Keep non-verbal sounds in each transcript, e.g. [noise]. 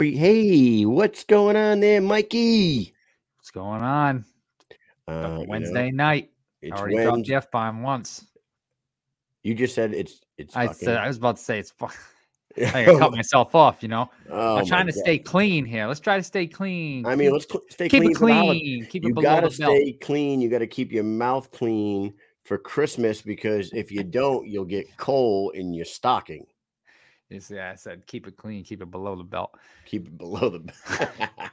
Hey, what's going on there, Mikey? What's going on? Uh, you know, Wednesday night. I already when dropped the bomb once. you just said it's it's. I fucking- said I was about to say it's. I cut myself off, you know. Oh I'm trying to God. stay clean here. Let's try to stay clean. I mean, let's cl- stay keep clean. it clean. Keep You gotta the belt. stay clean. You got to keep your mouth clean for Christmas because if you don't, you'll get coal in your stocking. Yes, yeah, I said keep it clean, keep it below the belt. Keep it below the. Belt. [laughs]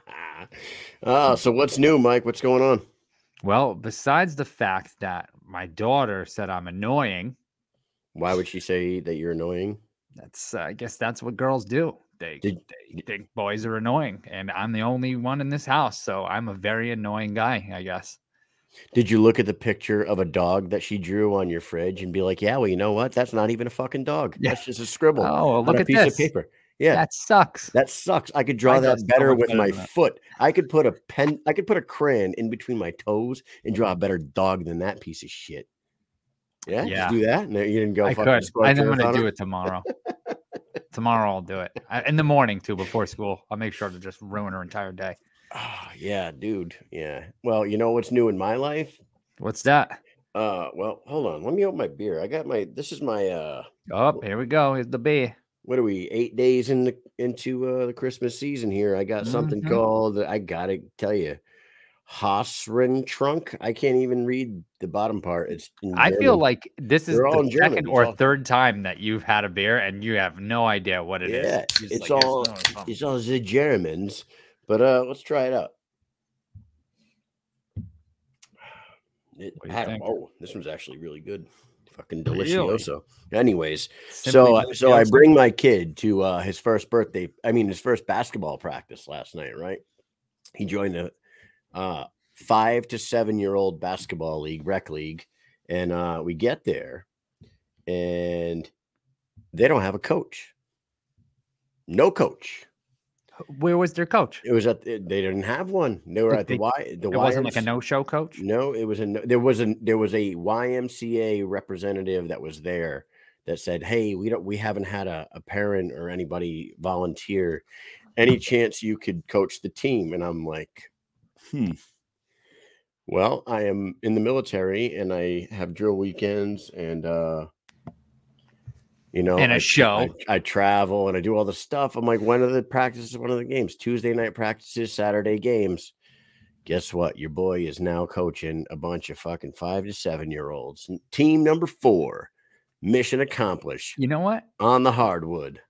Oh, so what's new, Mike? What's going on? Well, besides the fact that my daughter said I'm annoying, Why would she say that you're annoying? that's uh, I guess that's what girls do. They Did- they think boys are annoying, and I'm the only one in this house, so I'm a very annoying guy, I guess. Did you look at the picture of a dog that she drew on your fridge and be like, "Yeah, well, you know what? That's not even a fucking dog. Yeah. That's just a scribble Oh, on look a at piece this. of paper." Yeah, That sucks. That sucks. I could draw I that better with better my foot. I could put a pen. I could put a crayon in between my toes and draw a better dog than that piece of shit. Yeah, just Yeah. do that. No, you didn't go. I fucking could. I'm gonna do it tomorrow. [laughs] tomorrow I'll do it I, in the morning too, before school. I'll make sure to just ruin her entire day. Ah, yeah, dude. Yeah. Well, you know what's new in my life? What's that? Uh, well, hold on. Let me open my beer. I got my. This is my. uh Oh, here we go. Here's the beer. What are we? Eight days in the into uh the Christmas season here. I got something Mhm. called. I gotta tell you. Hausren trunk. I can't even read the bottom part. It's. I feel like this is They're the second or all- third time that you've had a beer and you have no idea what it is. Yeah, You're just it's like, all it's fun." it's all the Germans, but uh, let's try it out. It What had, think? oh, this one's actually really good, fucking Really? delicioso. Anyways, Simply so uh, so I bring my kid to uh, his first birthday. I mean, his first basketball practice last night. Right, he joined the uh, five to seven year old basketball league, rec league, and uh, we get there, and they don't have a coach. No coach. Where was their coach? It was at they didn't have one. They were Did at the they- Y. The It wasn't like a no-show coach. No, it was a there was a there was a YMCA representative that was there that said, "Hey, we don't we haven't had a, a parent or anybody volunteer. Any chance you could coach the team?" And I'm like, "Hmm. Well, I am in the military and I have drill weekends and uh you know, And a I- show. I, I travel and I do all the stuff. I'm like, when are the practices? One of the games? Tuesday night practices, Saturday games. Guess what? Your boy is now coaching a bunch of fucking five to seven year olds. Team number four, mission accomplished You know what? on the hardwood.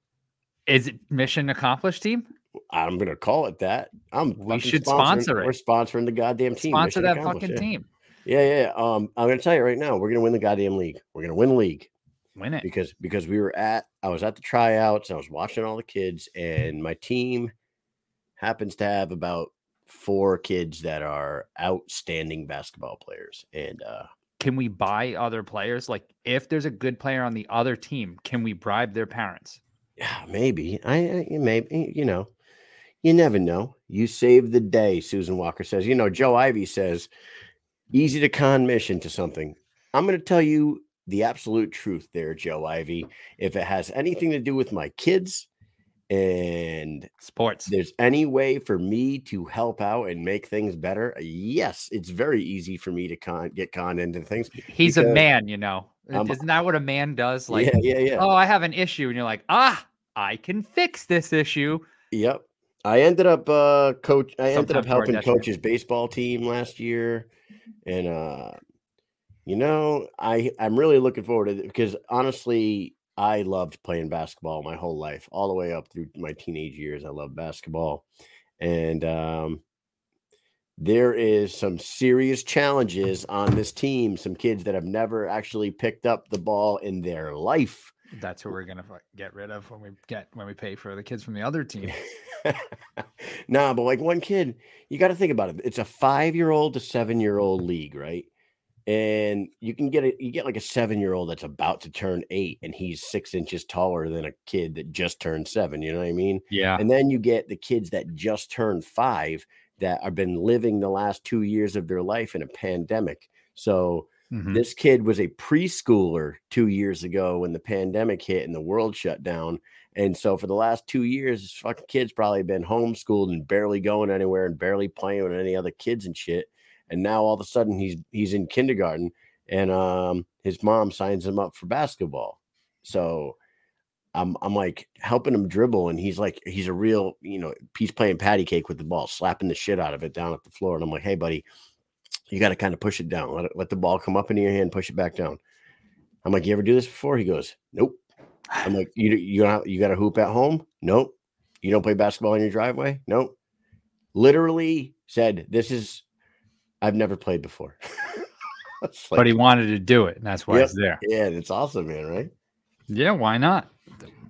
Is it mission accomplished team? I'm gonna call it that. I'm. We should sponsor it. We're sponsoring the goddamn team. Sponsor Mission that fucking yeah. team. Yeah, yeah. yeah. Um, I'm gonna tell you right now, we're gonna win the goddamn league. We're gonna win the league. Win it. because because we were at I was at the tryouts, I was watching all the kids, and my team happens to have about four kids that are outstanding basketball players. And uh Can we buy other players? Like, if there's a good player on the other team, can we bribe their parents? yeah, maybe I I- maybe you know, you never know. You save the day, Susan Walker says. You know, Joe Ivy says, easy to con mission to something. I'm gonna tell you the absolute truth there, Joe Ivy. If it has anything to do with my kids and Sports. there's any way for me to help out and make things better, yes, it's very easy for me to con- get conned into things. He's a man, you know. I'm- Isn't that what a man does? Like, yeah, yeah, yeah. oh, I have an issue, and you're like, ah, I can fix this issue. Yep. I ended up uh coach I ended up Sometimes to our helping detriment. coach his baseball team last year. And uh you know, I I'm really looking forward to it because honestly, I loved playing basketball my whole life, all the way up through my teenage years. I love basketball. And um there is some serious challenges on this team, some kids that have never actually picked up the ball in their life. That's who we're gonna get rid of when we get when we pay for the kids from the other [laughs] team. nah, but like one kid, you got to think about it. It's a five year old to seven year old league, right? And you can get it, you get like a seven year old that's about to turn eight and he's six inches taller than a kid that just turned seven. You know what I mean? Yeah. And then you get the kids that just turned five that have been living the last two years of their life in a pandemic. So Mhm. This kid was a preschooler two years ago when the pandemic hit and the world shut down. And so for the last two years, this fucking kid's probably been homeschooled and barely going anywhere and barely playing with any other kids and shit. And now all of a sudden he's he's in kindergarten and um his mom signs him up for basketball. So I'm I'm like helping him dribble, and he's like he's a real you know he's playing patty cake with the ball, slapping the shit out of it down at the floor. And I'm like, hey buddy, you got to kind of push it down, let it, let the ball come up into your hand, push it back down. I'm like, you ever do this before? He goes, nope. I'm like, you you you got a hoop at home? Nope. You don't play basketball in your driveway? Nope. Literally said, this is I've never played before. [laughs] It's but he wanted to do it, and that's why Yep. it's there. yeah, it's awesome, man, right? Yeah, why not?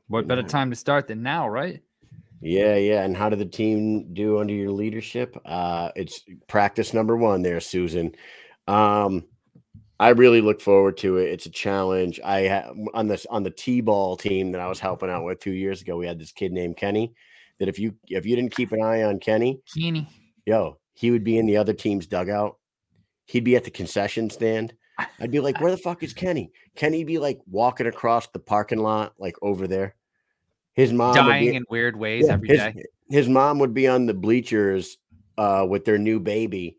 What better Yeah. time to start than now, right? Yeah, yeah. And how did the team do under your leadership? Uh, it's practice number one there, Susan. Um, I really look forward to it. It's a challenge. I ha- on this on the T-ball team that I was helping out with two years ago. We had this kid named Kenny. That if you if you didn't keep an eye on Kenny, Kenny. yo, he would be in the other team's dugout. He'd be at the concession stand. I'd be like, "Where the fuck is Kenny?" Kenny'd be like walking across the parking lot, like over there. His mom would be- dying in weird ways yeah, every his, day. his mom would be on the bleachers uh, with their new baby,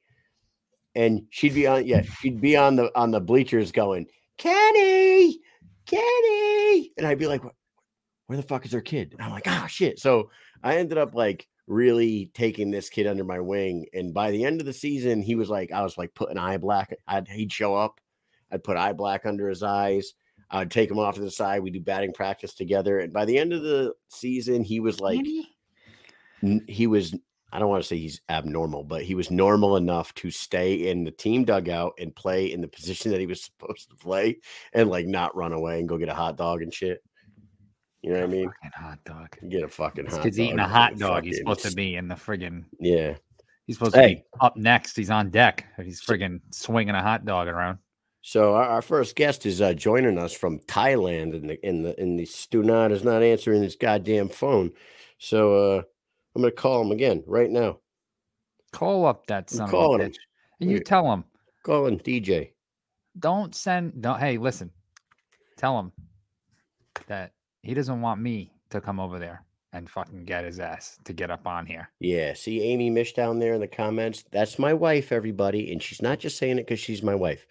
and she'd be on yeah, she'd be on the on the bleachers going, Kenny, Kenny, and I'd be like, where the fuck is their kid? And I'm like, ah, shit. So I ended up like really taking this kid under my wing, and by the end of the season, he was like, I was like putting eye black. I'd he'd show up, I'd put eye black under his eyes. I'd take him off to the side. We do batting practice together, and by the end of the season, he was like n- he was I don't want to say he's abnormal, but he was normal enough to stay in the team dugout and play in the position that he was [laughs] supposed to play and like not run away and go get a hot dog and shit. You know what I mean? Fucking hot dog. You Get a fucking hot dog. eating a hot dog. He's supposed to be in the friggin' Yeah. He's supposed to Hey. be up next. He's on deck. He's friggin' swinging a hot dog around. So our, our first guest is uh, joining us from Thailand, and the in the in the Stunad is not answering his goddamn phone. So uh, I'm gonna call him again right now. Call up that son of a calling him. bitch. And you Wait. tell him, Calling DJ. don't send don't hey, listen. Tell him that he doesn't want me to come over there and fucking get his ass to get up on here. Yeah, see Amy Mish down there in the comments. That's my wife, everybody, and she's not just saying it because she's my wife.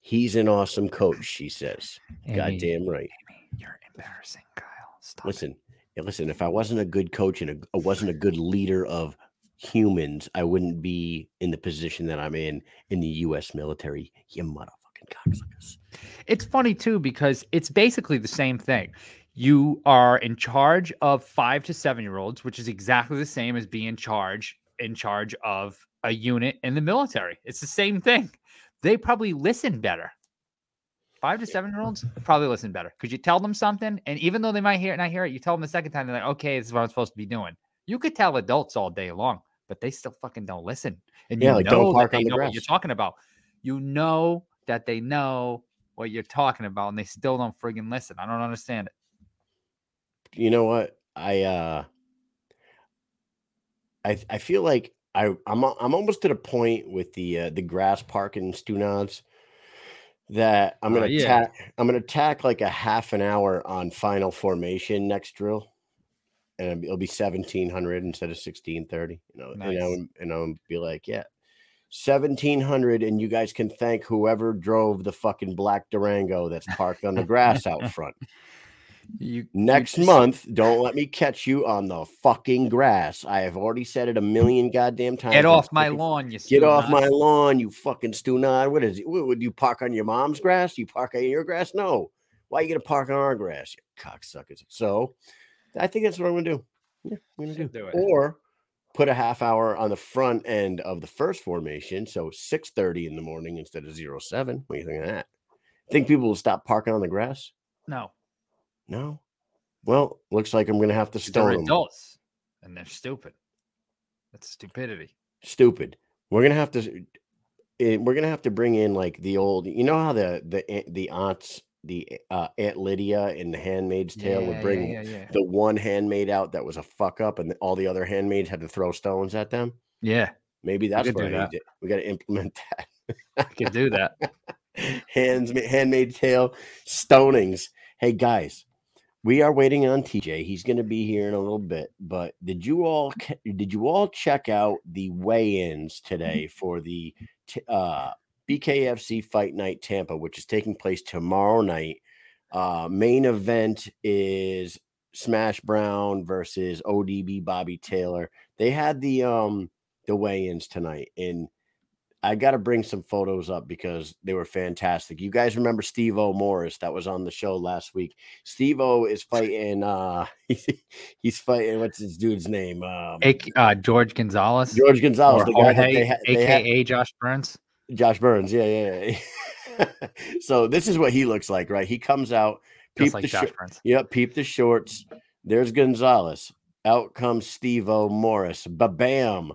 He's an awesome coach, she says. Amy, Goddamn right. Amy, you're embarrassing, Kyle. Stop. Listen, yeah, listen. If I wasn't a good coach and a, I wasn't a good leader of humans, I wouldn't be in the position that I'm in in the U.S. military. You motherfucking cocksuckers. It's funny too because it's basically the same thing. You are in charge of five to seven year olds, which is exactly the same as being charge in charge of a unit in the military. It's the same thing. They probably listen better. Five to seven year olds probably listen better because you tell them something, and even though they might hear it, not hear it, you tell them the second time, they're like, "Okay, this is what I'm supposed to be doing." You could tell adults all day long, but they still fucking don't listen. And Yeah, you like, don't know park on the know what you're talking about. You know that they know what you're talking about, and they still don't friggin' listen. I don't understand it. You know what? I uh, I I feel like I I'm I'm almost at a point with the uh, the grass park Stunads that I'm Uh, gonna yeah. tack I'm gonna tack like a half an hour on final formation next drill, and it'll be- seventeen hundred instead of sixteen thirty. You know, and I'll, and I'll be like, yeah. 1700 and you guys can thank whoever drove the fucking black Durango that's parked on the grass out [laughs] front. You you Next just- month, don't let me catch you on the fucking grass. I have already said it a million goddamn times. Get off my fucking- lawn, you Get off my lawn, you fucking stunad. What is it? What, would you park on your mom's grass? You park on your grass? No. Why are you gonna park on our grass? You cocksuckers. So I think that's what I'm gonna do. Yeah, I'm gonna do. Do it. Or put a half hour on the front end of the first formation. So 6:30 in the morning instead of zero seven. What do you think of that? Think people will stop parking on the grass? No, No. Well, looks like I'm gonna have to they're stone them. adults, and they're stupid. That's stupidity. Stupid. We're gonna have to. eh, We're gonna have to bring in like the old. You know how the the the aunts, the uh, Aunt Lydia in The Handmaid's Tale would bring yeah, yeah. the one handmaid out that was a fuck up, and all the other handmaids had to throw stones at them. Yeah, Maybe that's what that. we got to implement that. I could do that. [laughs] Hands, handmaid tale, stonings. Hey guys, we are waiting on TJ. He's going to be here in a little bit. But did you all did you all check out the weigh-ins today [laughs] for the uh, BKFC Fight Night Tampa, which is taking place tomorrow night? Uh, main event is Smash Brown versus ODB Bobby Taylor. They had the um the weigh-ins tonight, and I got to bring some photos up because they were fantastic. You guys remember Steve O Morris that was on the show last week? Steve O is fighting. uh [laughs] He's fighting. What's his dude's name? Um, uh, George Gonzalez. George Gonzalez, the guy Jorge, they ha- aka Josh Burns. Josh Burns. Yeah, yeah. [laughs] yeah. so this is what he looks like, right? He comes out. Peep like the Josh sh- Burns. Yep. Peep the shorts. There's Gonzalez. Out comes Steve O Morris. Ba bam.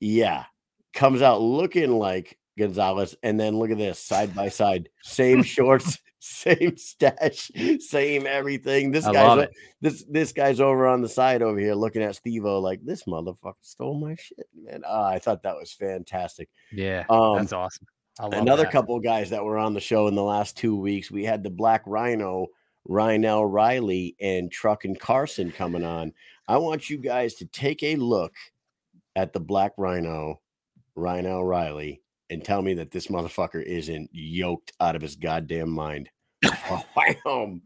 Yeah comes out looking like Gonzalez, and then look at this side by side, same [laughs] shorts, same stash, [laughs] same everything. This I guy's this this guy's over on the side over here looking at Stevo like this motherfucker stole my shit, man. Oh, I thought that was fantastic. Yeah, um, that's awesome. Another that. couple guys that were on the show in the last two weeks. We had the Black Rhino, Rhinell Riley, and Truck and Carson coming on. I want you guys to take a look at the Black Rhino Ryan Riley and tell me that this motherfucker isn't yoked out of his goddamn mind. [laughs] [laughs] wow.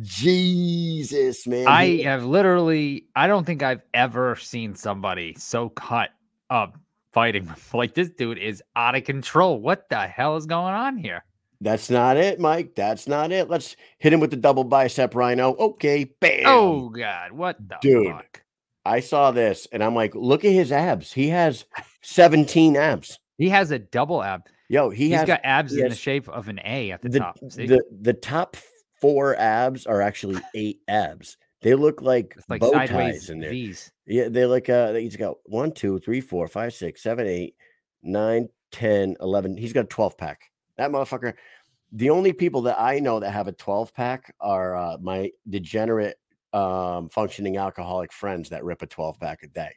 Jesus, man. I have literally, I don't think I've ever seen somebody so cut up fighting. [laughs] Like this dude is out of control. What the hell is going on here? That's not it, Mike. That's not it. Let's hit him with the double bicep rhino. Okay, bam. Oh God, what the dude? Fuck? I saw this and I'm like, look at his abs. He has 17 abs. He has a double ab. Yo, he has got abs in the shape of an A at the, the top. See? The the top four abs are actually eight abs. They look like, like bow ties in there. V's. Yeah, they look uh he's got one, two, three, four, five, six, seven, eight, nine, ten, eleven. He's got a 12 pack. That motherfucker. The only people that I know that have a 12 pack are uh, my degenerate um, functioning alcoholic friends that rip a 12 pack a day.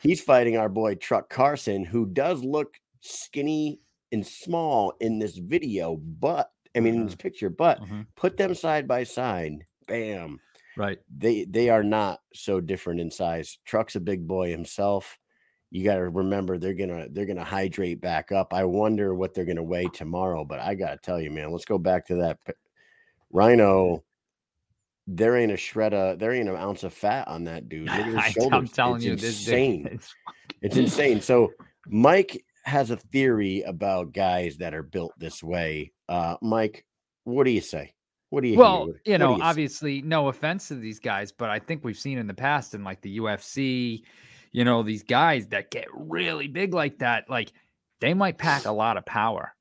He's fighting our boy Truck Carson, who does look skinny and small in this video, but I mean, in this mm-hmm. picture, but mm-hmm. put them side by side, bam. Right. They they are not so different in size. Truck's a big boy himself. You got to remember they're gonna they're gonna hydrate back up. I wonder what they're gonna weigh tomorrow, but I gotta tell you, man, let's go back to that Rhino there ain't a shred of there ain't an ounce of fat on that dude. Look at [laughs] his shoulders. I'm telling it's you, insane. This [laughs] it's insane. So Mike has a theory about guys that are built this way. Uh, Mike, what do you say? What do you? Well, hear? you know, you obviously, say? no offense to these guys, but I think we've seen in the past in like the UFC, you know, these guys that get really big like that, like they might pack a lot of power,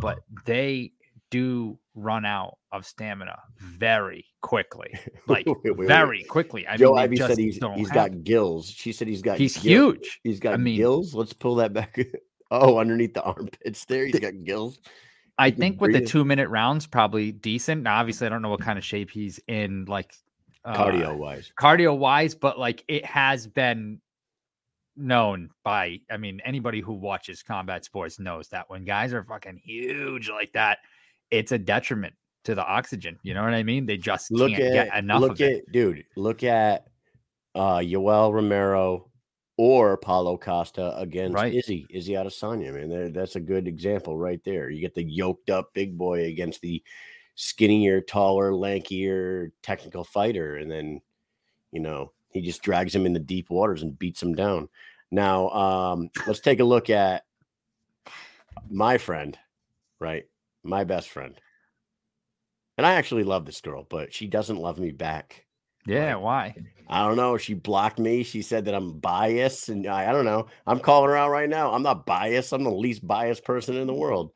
but they do run out of stamina [laughs] very quickly, like wait, wait, very wait. quickly. I Joe mean, Ivy said he's he's got gills. She said he's got. He's gills. huge. He's got I mean, gills. Let's pull that back. [laughs] oh, underneath the [laughs] armpits there, he's got gills. I think with the two minute rounds, probably decent. Now, obviously, I don't know what kind of shape he's in, like uh, cardio wise, cardio wise, but like it has been known by, I mean, anybody who watches combat sports knows that when guys are fucking huge like that, it's a detriment to the oxygen. You know what I mean? They just look can't at, get enough look at, it. Dude, look at uh Yoel Romero or Paulo Costa against right. Izzy, Izzy Adesanya. Man, that's a good example right there. You get the yoked up big boy against the skinnier, taller, lankier, technical fighter, and then you know he just drags him in the deep waters and beats him down. Now, um, let's take a look at my friend, right? My best friend. And I actually love this girl, but she doesn't love me back. Yeah, why? I don't know. She blocked me. She said that I'm biased, and I, I don't know. I'm calling her out right now. I'm not biased. I'm the least biased person in the world.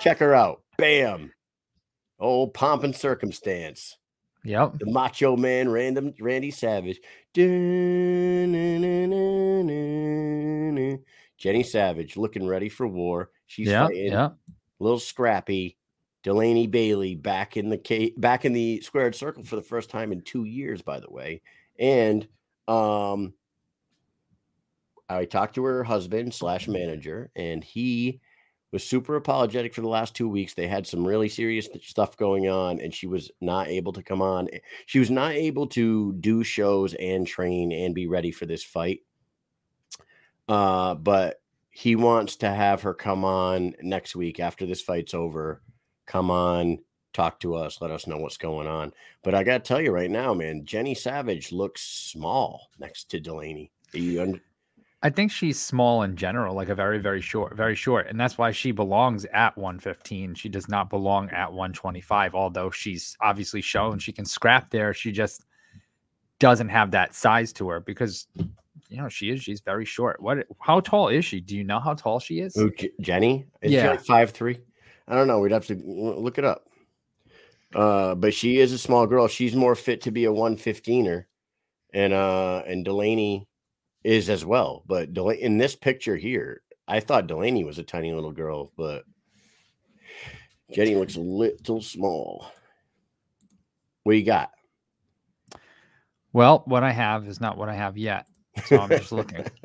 Check her out. Bam. Old pomp and circumstance. Yep. The macho man, random Randy Savage. Jenny Savage looking ready for war. She's yeah, fighting. Yeah little scrappy. Delaney Bailey back in the K, back in the squared circle for the first time in two years, by the way. And um, I talked to her husband slash manager, and he was super apologetic for the last two weeks. They had some really serious stuff going on, and she was not able to come on. She was not able to do shows and train and be ready for this fight. Uh, but he wants to have her come on next week after this fight's over. Come on, talk to us, let us know what's going on. But I got to tell you right now, man, Jenny Savage looks small next to Delaney. You un- I think she's small in general, like a very, very short, very short. And that's why she belongs at 115. She does not belong at 125, although she's obviously shown she can scrap there. She just doesn't have that size to her because you know she is she's very short. What how tall is she? Do you know how tall she is? Who, J- Jenny? Is Yeah. she like five three? I don't know. We'd have to look it up. Uh, but she is a small girl. She's more fit to be a 115er. And uh and Delaney is as well. But Del- in this picture here, I thought Delaney was a tiny little girl, but Jenny looks a little small. What you got? Well, what I have is not what I have yet. So I'm just looking. [laughs]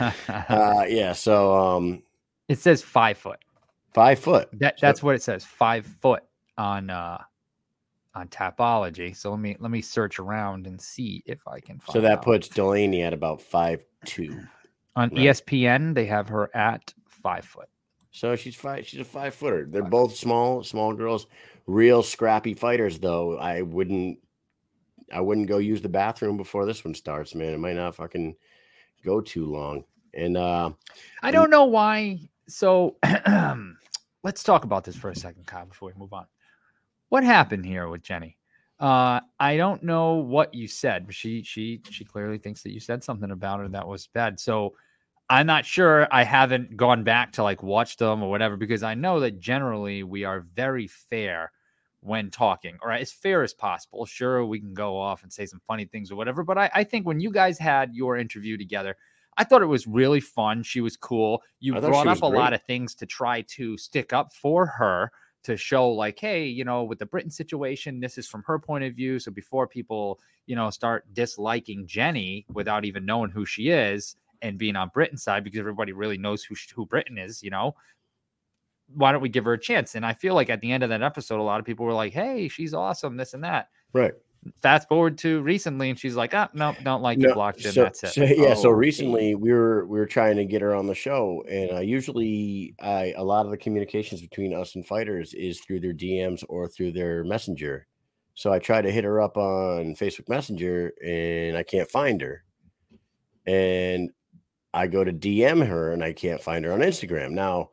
Uh yeah, so um it says five foot. five foot. That So- that's what it says. Five foot on uh on Tapology. So let me let me search around and see if I can find So that out. puts Delaney at about five two. on right. ESPN they have her at five foot. So she's five. She's a five footer. They're Five both small, small girls. Real scrappy fighters, though. I wouldn't. I wouldn't go use the bathroom before this one starts, man. It might not fucking go too long. And uh I don't know why. So [clears throat] let's talk about this for a second, Kyle, before we move on. What happened here with Jenny? Uh, I don't know what you said, but she she she clearly thinks that you said something about her that was bad. So I'm not sure. I haven't gone back to like watch them or whatever because I know that generally we are very fair when talking, or as fair as possible. Sure, we can go off and say some funny things or whatever, but I, I think when you guys had your interview together, I thought it was really fun. She was cool. You brought up a lot of things to try to stick up for her to show like hey you know with the britain situation this is from her point of view so before people you know start disliking jenny without even knowing who she is and being on britain's side because everybody really knows who, who britain is you know why don't we give her a chance and i feel like at the end of that episode a lot of people were like hey she's awesome this and that right. fast forward to recently and she's like ah no don't like No, you blocked you so, that's it so- yeah. So Oh, recently we were we were trying to get her on the show, and uh, usually I a lot of the communications between us and fighters is through their DMs or through their messenger. So I try to hit her up on Facebook Messenger, and I can't find her. And I go to DM her, and I can't find her on Instagram. Now,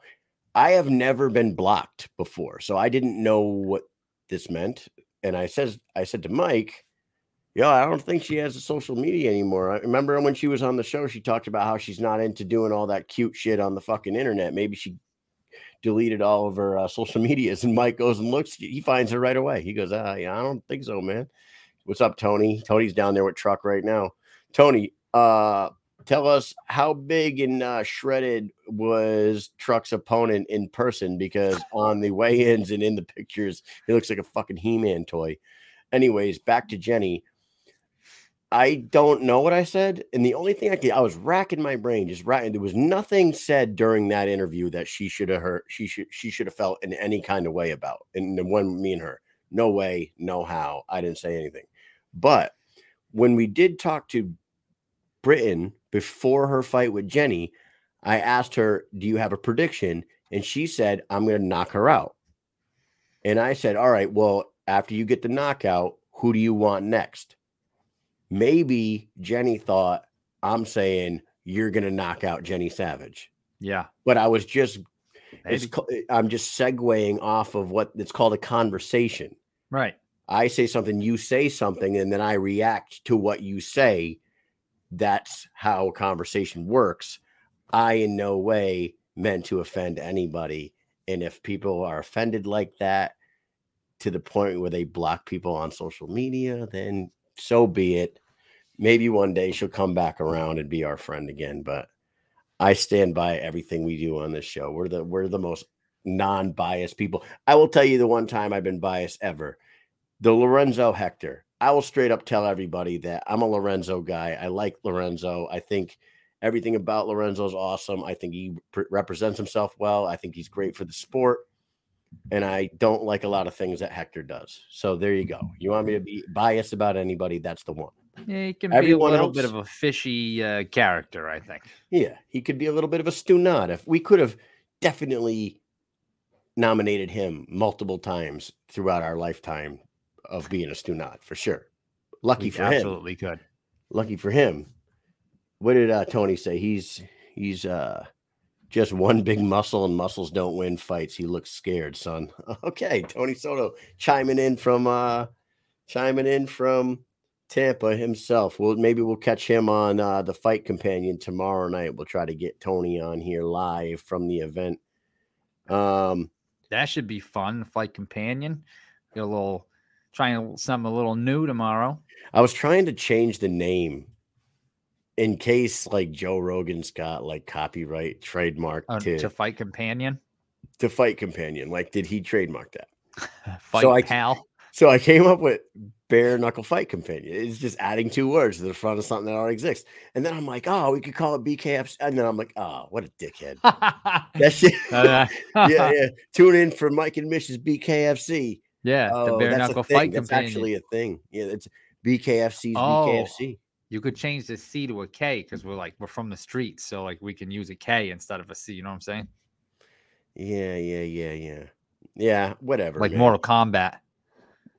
I have never been blocked before, so I didn't know what this meant. And I says I said to Mike, Yo, I don't think she has a social media anymore. I remember when she was on the show, she talked about how she's not into doing all that cute shit on the fucking internet. Maybe she deleted all of her uh, social [laughs] medias. And Mike goes and looks, he finds her right away. He goes, uh, yeah, I don't think so, man. What's up, Tony? Tony's down there with Truck right now. Tony, uh, tell us how big and uh, shredded was Truck's opponent in person? Because on the weigh-ins and in the pictures, he looks like a fucking He-Man toy. Anyways, back to Jenny. I don't know what I said, and the only thing I could, I was racking my brain, just racking. There was nothing said during that interview that she should have heard. She should she should have felt in any kind of way about. And the one me and her, no way, no how. I didn't say anything. But when we did talk to Britain before her fight with Jenny, I asked her, "Do you have a prediction?" And she said, "I'm going to knock her out." And I said, "All right, well, after you get the knockout, who do you want next?" Maybe Jenny thought I'm saying you're going to knock out Jenny Savage. yeah But I was just it's maybe. ca- I'm just segueing off of what it's called a conversation. right I say something, you say something, and then I react to what you say. That's how conversation works. I, in no way, meant to offend anybody. And if people are offended like that to the point where they block people on social media, then so be it. Maybe one day she'll come back around and be our friend again. But I stand by everything we do on this show. We're the we're the most non-biased people. I will tell you the one time I've been biased ever the Lorenzo Hector. I will straight up tell everybody that I'm a Lorenzo guy. I like Lorenzo. I think Everything about Lorenzo's awesome. I think he pr- represents himself well. I think he's great for the sport. And I don't like a lot of things that Hector does. So there you go. You want me to be biased about anybody? That's the one. Yeah, he can Everyone be a little else- bit of a fishy uh, character, I think. Yeah, he could be a little bit of a Stunad. If we could have definitely nominated him multiple times throughout our lifetime of being a Stunad for sure. Lucky We for him. absolutely could. Lucky for him. What did uh, Tony say? He's he's uh just one big muscle and muscles don't win fights. He looks scared, son. [laughs] Okay, Tony Soto chiming in from uh chiming in from Tampa himself. Well, maybe we'll catch him on uh, the fight companion tomorrow night. We'll try to get Tony on here live from the event. Um, That should be fun. Fight companion. Get a little trying something a little new tomorrow. I was trying to change the name in case like Joe Rogan's got like copyright trademark Uh, to, to fight companion. to fight companion. Like, did he trademark that? [laughs] Fight I- pal. So I came up with bare knuckle fight companion. It's just adding two words to the front of something that already exists. And then I'm like, oh, we could call it BKFC. And then I'm like, oh, what a dickhead. [laughs] That shit. Uh, [laughs] yeah, yeah. Tune in for Mike and Mish's BKFC. Yeah, the Oh, bare that's a knuckle fight That's companion. actually a thing. Yeah, it's BKFC's Oh. BKFC. you could change the C to a K because we're like we're from the streets, so like we can use a K instead of a C. You know what I'm saying? Yeah, yeah, yeah, yeah. Yeah, whatever. Like man. Mortal Kombat.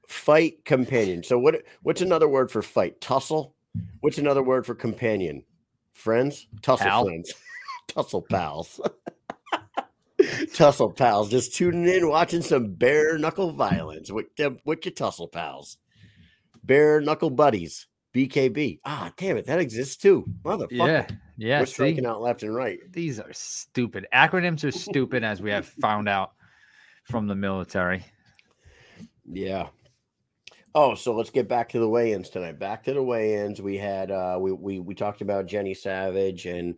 fight companion. So what what's another word for fight? Tussle? What's another word for companion? Friends? Tussle Pal. friends. [laughs] Tussle pals. [laughs] tussle pals. Just tuning in, watching some bare knuckle violence with them with your tussle pals. Bare knuckle buddies. BKB. Ah, damn it. That exists too. Motherfucker. Yeah, yeah. We're see? striking out left and right. These are stupid. Acronyms are stupid, as we have found out from the military. Yeah. Oh, so let's get back to the weigh-ins tonight. Back to the weigh-ins. We had uh we we we talked about Jenny Savage and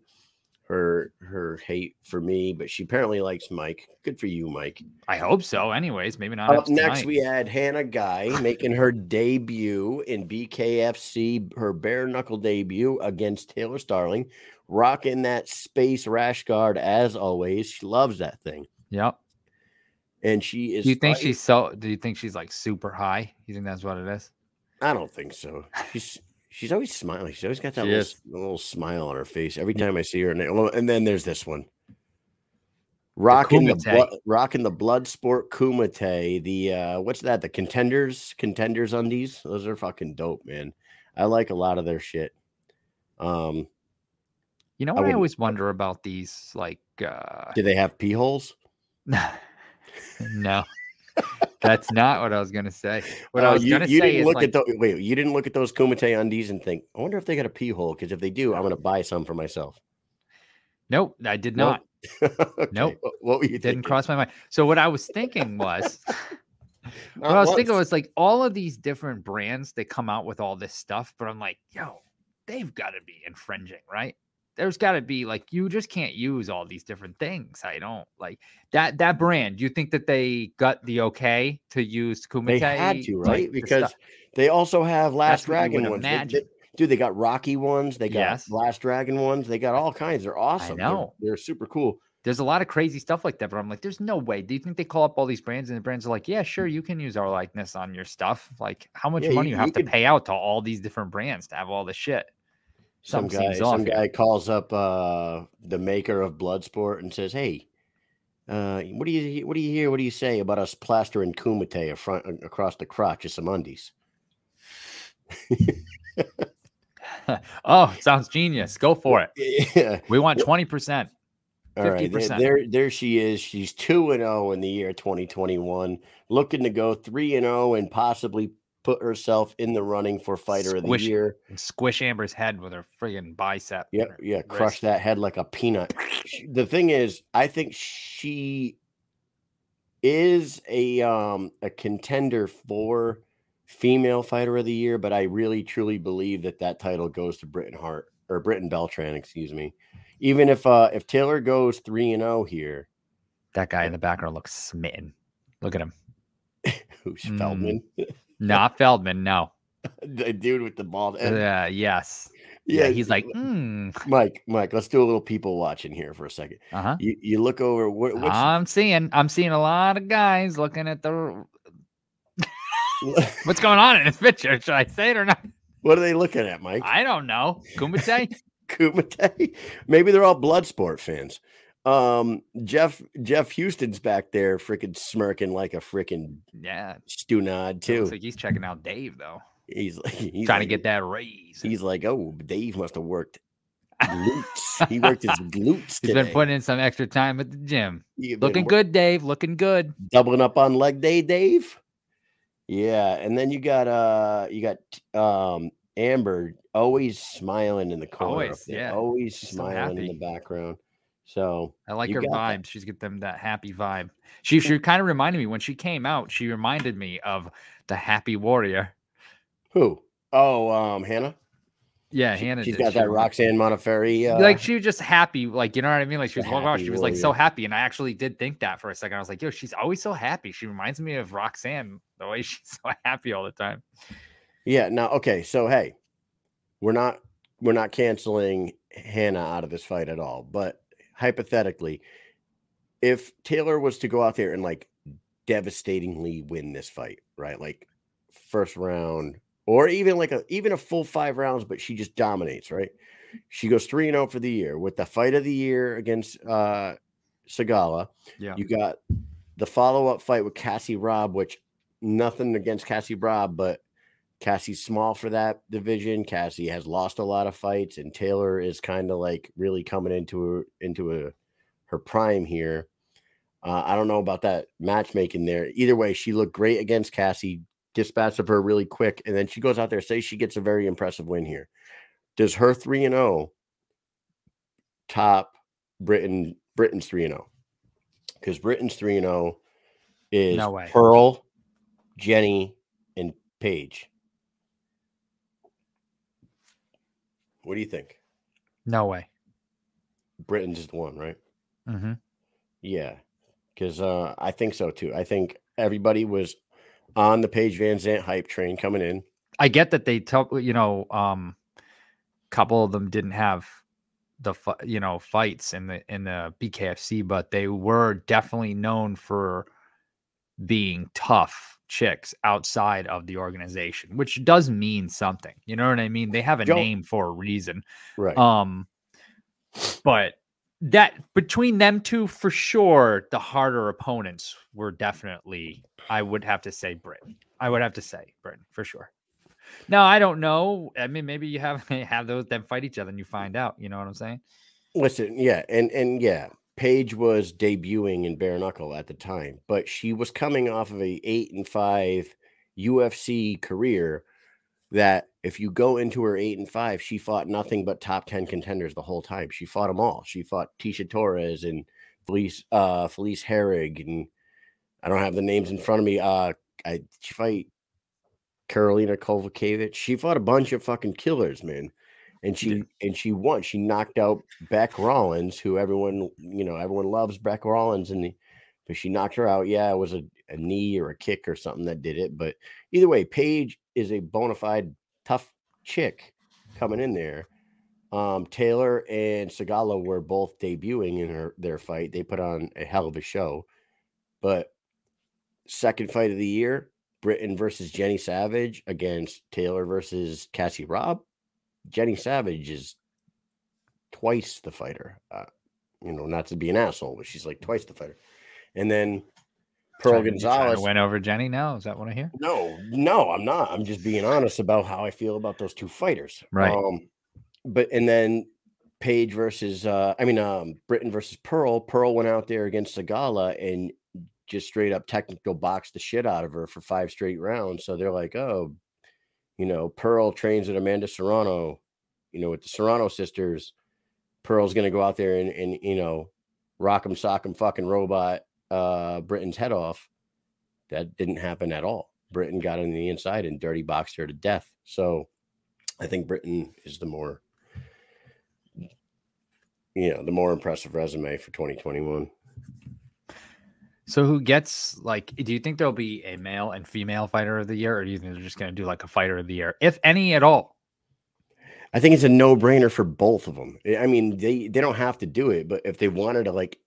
her her hate for me, but she apparently likes Mike. Good for you, Mike. I hope so. Anyways, maybe not. Up next, tonight. we had Hannah Guy making her debut in BKFC, her bare knuckle debut against Taylor Starling, rocking that space rash guard as always. She loves that thing, Yep. and she is. Do you think fighting- she's so? Do you think she's like super high? You think that's what it is? I don't think so. She's she's always smiling. She's always got that little, little smile on her face every time I see her. And, then- well, and then there's this one. Rocking the, Kumite. blood, rocking the blood sport Kumite. The uh what's that? The contenders, contenders undies. Those are fucking dope, man. I like a lot of their shit. Um, You know I what I, wouldn't- always wonder about these? Like, uh do they have pee holes? [laughs] no, that's not what I was gonna say. What I Uh, was you, gonna you say didn't is look like, at the wait, you didn't look at those Kumite undies and think, I wonder if they got a pee hole. Because if they do, I'm gonna buy some for myself. nope, I did Nope. not. [laughs] Okay, Nope. What, what were you didn't cross my mind. So what I was thinking was, [laughs] what I was thinking once. was like all of these different brands they come out with all this stuff, but I'm like, yo, they've got to be infringing, right? There's got to be like you just can't use all these different things. I don't like that that brand. Do you think that they got the okay to use Kumite? They had to, right? the because stuff- they also have Last would Dragon ones. They- they- dude, they got Rocky ones. They got Yes. Last Dragon ones. They got all kinds. They're awesome. They're- They're, super cool. there's a lot of crazy stuff like that, but I'm like, there's no way. Do you think they call up all these brands and the brands are like, yeah, sure, you can use our likeness on your stuff? Like, how much Yeah, money you- you have you to could- pay out to all these different brands to have all this shit? Some guy, some here. guy calls up uh, the maker of Bloodsport and says, "Hey, uh, what do you what do you hear? What do you say about us plastering Kumite front across the crotch of some undies?" [laughs] oh, sounds genius. Go for it. Yeah. [laughs] We want 20%. All right, there, 50%. there, there she is. She's two and zero in the year 2021, looking to go three and zero and possibly put herself in the running for fighter of the year. And squish Amber's head with her friggin' bicep. her yeah, crush wrist. that head like a peanut. The thing is, I think she is a um a contender for female fighter of the year, but I really truly believe that that title goes to Britain Hart or Britain Beltran, excuse me. Even if uh if Taylor goes 3 and 0 here, That guy in the background looks smitten. Look at him. [laughs] who's Mm. Feldman? [laughs] Not Feldman, no. [laughs] the dude with the bald head. Uh, yes. Yeah, he's like, mm. Mike, Mike, let's do a little people watching here for a second. uh-huh. You you look over what, I'm seeing, I'm seeing a lot of guys looking at the [laughs] what's going on in this picture. Should I say it or not? what are they looking at, Mike? I don't know. Kumite? [laughs] Kumite. Maybe they're all Bloodsport fans. Um, Jeff Jeff Houston's back there, freaking smirking like a freaking yeah. stunad It too. looks like he's checking out Dave though. he's like [laughs] he's trying like, to get that raise. He's like, oh, Dave must have worked glutes. [laughs] he worked his glutes He's today. been putting in some extra time at the gym. Looking wor- good, Dave. Looking good. doubling up on leg day, Dave. Yeah, and then you got uh you got um Amber always smiling in the corner. Always, yeah. Always She's so smiling in the background. So I like her got that. vibe. She's got them that happy vibe. She she kind of reminded me when she came out. She reminded me of the Happy Warrior. who? Oh, um Hannah. Yeah, She, Hannah. has did. got She that Roxanne Modafferi. Uh, like she was just happy, like you know what I mean. Like she was walking she was like so happy, and I actually did think that for a second. I was like, yo, she's always so happy. She reminds me of Roxanne, the way [laughs] she's so happy all the time. Yeah. Now, okay. So hey, we're not we're not canceling Hannah out of this fight at all. But hypothetically, if Taylor was to go out there and like devastatingly win this fight, right? Like first round, or even like a even a full five rounds, but she just dominates, right? She goes three and zero for the year with the fight of the year against uh Sigala. Yeah. You got the follow up fight with Cassie Robb, which nothing against Cassie Robb, but Cassie's small for that division. Cassie has lost a lot of fights, and Taylor is kind of like really coming into her into a her prime here. Uh, I don't know about that matchmaking there. Either way, she looked great against Cassie, dispatched of her really quick, and then she goes out there, say she gets a very impressive win here. Does her three and zero top Britain Britain's three and zero? Because Britain's three and zero is No. Pearl, Jenny, and Paige. What do you think? No way. Britain's is the one, right? hmm Yeah, because uh, I think so too. I think everybody was on the Paige VanZant hype train coming in. I get that they tell you know, um, couple of them didn't have the you know fights in the in the BKFC, but they were definitely known for being tough chicks outside of the organization, which does mean something. You know what I mean? They have a name for a reason. Right. Um, but that between them two, for sure, the harder opponents were definitely. I would have to say Britain. I would have to say Britain for sure. No, I don't know. I mean, maybe you have [laughs] have those them fight each other and you find out. You know what I'm saying? Listen, yeah, and and yeah, Paige was debuting in bare knuckle at the time, but she was coming off of a eight and five UFC career. That if you go into her eight and five, she fought nothing but top ten contenders the whole time. She fought them all. She fought Tisha Torres and Felice uh Felice Herrig, and I don't have the names in front of me. Uh, I she fight Carolina Kovacevic. She fought a bunch of fucking killers, man and she and she won. She knocked out Bec Rawlings, who everyone you know everyone loves Bec Rawlings, and the, but she knocked her out. Yeah, it was a, a knee or a kick or something that did it. But either way, Paige is a bona fide tough chick coming in there. Um, Taylor and Sigala were both debuting in her their fight. They put on a hell of a show. But second fight of the year, Britain versus Jenny Savage against Taylor versus Cassie Robb. Jenny Savage is twice the fighter. Uh, you know, not to be an asshole, but she's like twice the fighter. And then Pearl Trying- Gonzalez. went over Jenny now. Is that what I hear? No, no, I'm not. I'm just being honest about how I feel about those two fighters. Right. Um, but and then Paige versus uh I mean um Britain versus Pearl. Pearl went out there against Sigala and just straight up technical boxed the shit out of her for five straight rounds. So they're like, oh, you know, Pearl trains with Amanda Serrano, you know, with the Serrano sisters. Pearl's gonna go out there and, and you know, rock 'em, sock 'em, fucking robot uh Britain's head off. That didn't happen at all. Britain got on the inside and dirty boxed her to death. So I think Britain is the more you know, the more impressive resume for 2021. So who gets like? Do you think there'll be a male and female fighter of the year, or do you think they're just going to do like a fighter of the year, if any at all? I think it's a no brainer for both of them. I mean, they they don't have to do it, but if they wanted to like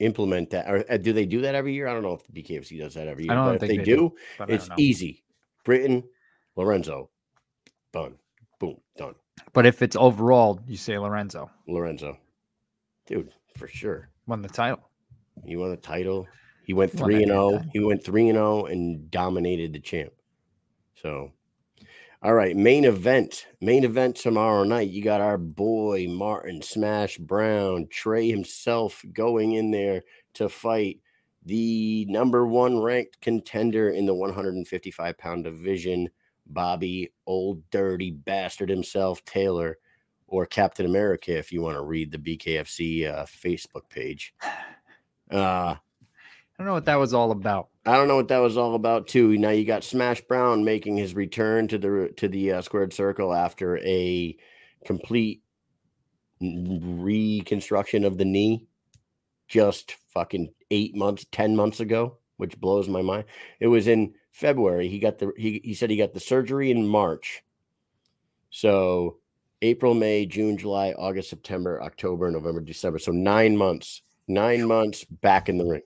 implement that, or uh, do they do that every year? I don't know if the BKFC does that every year. I don't but if they, they do, do, it's easy. Britain, Lorenzo, done, boom, done. But if it's overall, you say Lorenzo Lorenzo, dude, for sure. won the title. He won the title. He went three and zero. He went three and zero and dominated the champ. So, all right, main event. Main event tomorrow night. You got our boy Martin Smash Brown, Trey himself going in there to fight the number one ranked contender in the 155 pound division, Bobby Old Dirty Bastard himself, Taylor, or Captain America, if you want to read the BKFC uh, Facebook page. Uh, I don't know what that was all about. I don't know what that was all about too. Now you got Smash Brown making his return to the to the uh, squared circle after a complete reconstruction of the knee just fucking 8 months 10 months ago which blows my mind it was in february he got the he, he said he got the surgery in march so april may june july august september october november december so 9 months 9 months back in the ring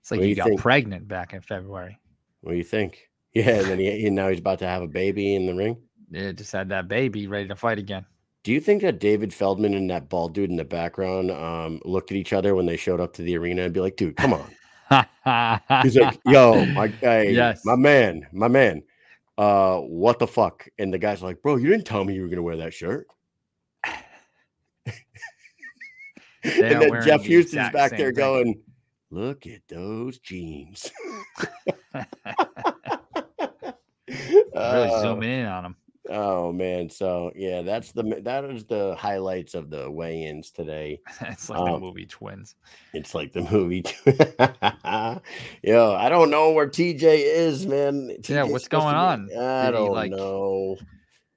It's like What you you got think? pregnant back in February. What do you think? [laughs] Yeah, and then he, and now he's about to have a baby in the ring. Yeah, just had that baby ready to fight again. Do you think that David Feldman and that bald dude in the background um, looked at each other when they showed up to the arena and be like, "Dude, come on." [laughs] He's like, "Yo, my guy, Yes. my man, my man, uh, what the fuck?" And the guy's like, "Bro, you didn't tell me you were gonna wear that shirt." They are and then Jeff Houston's back there thing. going, "Look at those jeans." [laughs] really Uh, zooming in on him. Oh man, so yeah, that's the that is the highlights of the weigh-ins today. [laughs] It's like um, the movie Twins. It's like the movie. [laughs] Yo, I don't know where TJ is, man. Yeah, what's going be- on? I Did don't like- know.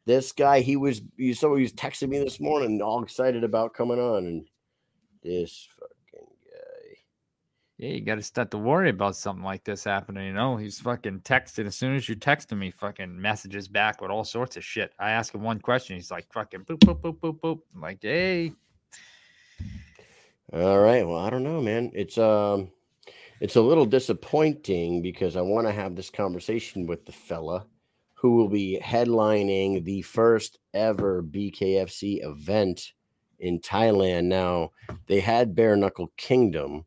This guy, he was he so he was texting me this morning, all excited about coming on, and this fucking guy. Yeah, you got to start to worry about something like this happening. You know, he's fucking texting. as soon as you texting me, fucking messages back with all sorts of shit. I ask him one question, he's like, fucking boop, boop, boop, boop, boop. I'm like, hey, All right. Well, I don't know, man. It's um it's a little disappointing because I want to have this conversation with the fella who will be headlining the first ever BKFC event in Thailand. Now, they had Bare Knuckle Kingdom,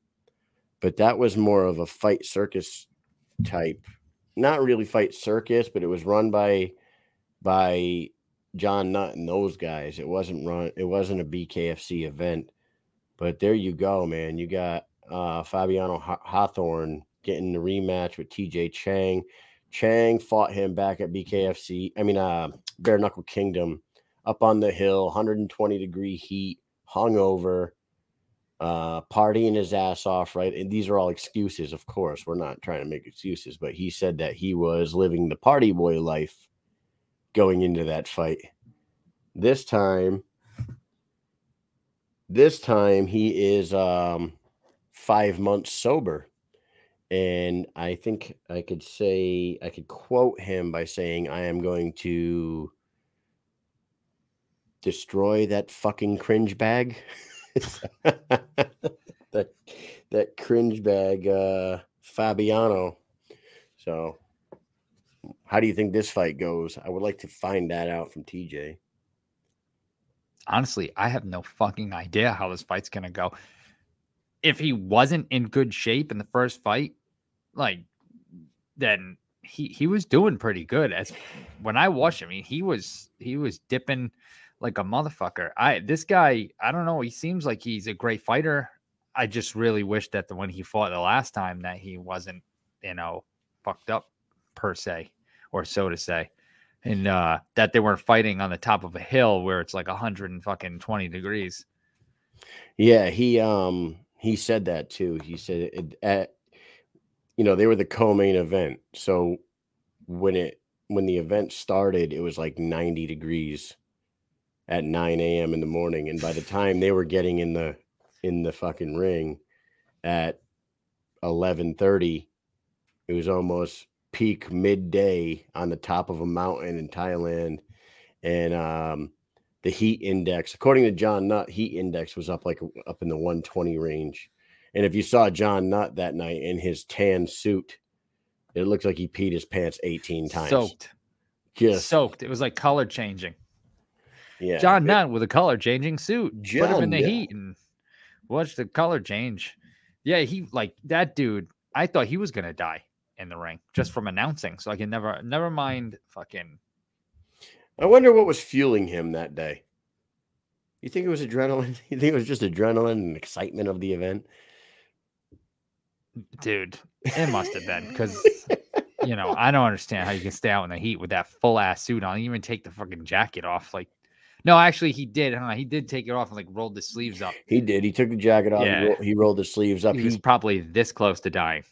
but that was more of a fight circus type. Not really fight circus, but it was run by by John Nutt and those guys. It wasn't run it wasn't a BKFC event. But there you go, man. You got uh, Fabiano Haw- Hawthorne getting the rematch with TJ Chang. Chang fought him back at BKFC. I mean, uh, Bare Knuckle Kingdom up on the hill, 120 degree heat, hungover, uh, partying his ass off, right? And these are all excuses, of course. We're not trying to make excuses, but he said that he was living the party boy life going into that fight. This time, this time he is um five months sober and i think i could say i could quote him by saying i am going to destroy that fucking cringe bag [laughs] that that cringe bag uh fabiano so how do you think this fight goes i would like to find that out from tj honestly, I have no fucking idea how this fight's gonna go. If he wasn't in good shape in the first fight, like then he he was doing pretty good. As when I watched him, I mean, he was he was dipping like a motherfucker. I this guy, I don't know. He seems like he's a great fighter. I just really wish that the when he fought the last time that he wasn't, you know, fucked up per se, or so to say and uh, that they weren't fighting on the top of a hill where it's like a hundred and fucking twenty degrees. Yeah, he um he said that too. He said it at you know, they were the co-main event. So when it when the event started, it was like 90 degrees at 9 a.m. in the morning. And by the time they were getting in the in the fucking ring at 11:30, it was almost peak midday on the top of a mountain in Thailand. and um, the heat index, according to John Nutt, heat index was up like up in the 120 range. And if you saw John Nutt that night in his tan suit, it looks like he peed his pants 18 times. Soaked. Just Soaked. It was like color changing. Yeah. John Nunn with a color changing suit. Put him in the heat and watch the color change. Yeah, he like that dude. I thought he was gonna die in the ring just from announcing. So I can never never mind fucking I wonder what was fueling him that day. You think it was adrenaline? [laughs] You think it was just adrenaline and excitement of the event? dude. It must have been because you know, [laughs] I don't understand how you can stay out in the heat with that full ass suit on, even take the fucking jacket off. Like, no, actually, he did, huh? He did take it off and like rolled the sleeves up. He did. He took the jacket off. Yeah. He, rolled, he rolled the sleeves up. He He, was probably this close to dying.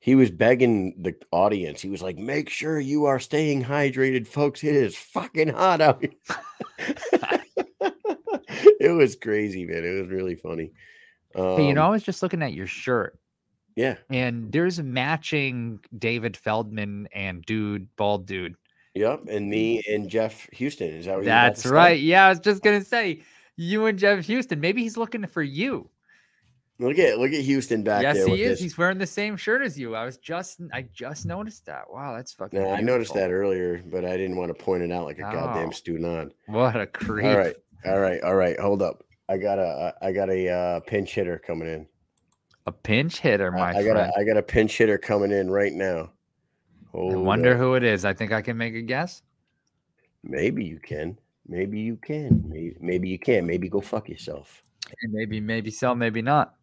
he was begging the audience. He was like, "Make sure you are staying hydrated, folks. It is fucking hot out here." [laughs] it was crazy, man. It was really funny. hey, you know, Um, I was just looking at your shirt, yeah, and there's a matching David Feldman and dude, bald dude. Yep. And me and Jeff Houston. Is that what That's right. Yeah, I was just gonna say you and Jeff Houston. Maybe he's looking for you. Look at look at Houston back yes, there. he with is. this. He's wearing the same shirt as you. I was just, I just noticed that. Wow, that's fucking. No, I noticed that earlier, but I didn't want to point it out like a goddamn Oh. student. What a creep. All right, all right, all right. Hold up. I got a I got a uh, pinch hitter coming in. A pinch hitter, I- my I got friend. a I got a pinch hitter coming in right now. I wonder up. who it is. I think I can make a guess. Maybe you can. Maybe you can. Maybe, maybe you can. Maybe go fuck yourself. And maybe, maybe so, maybe not.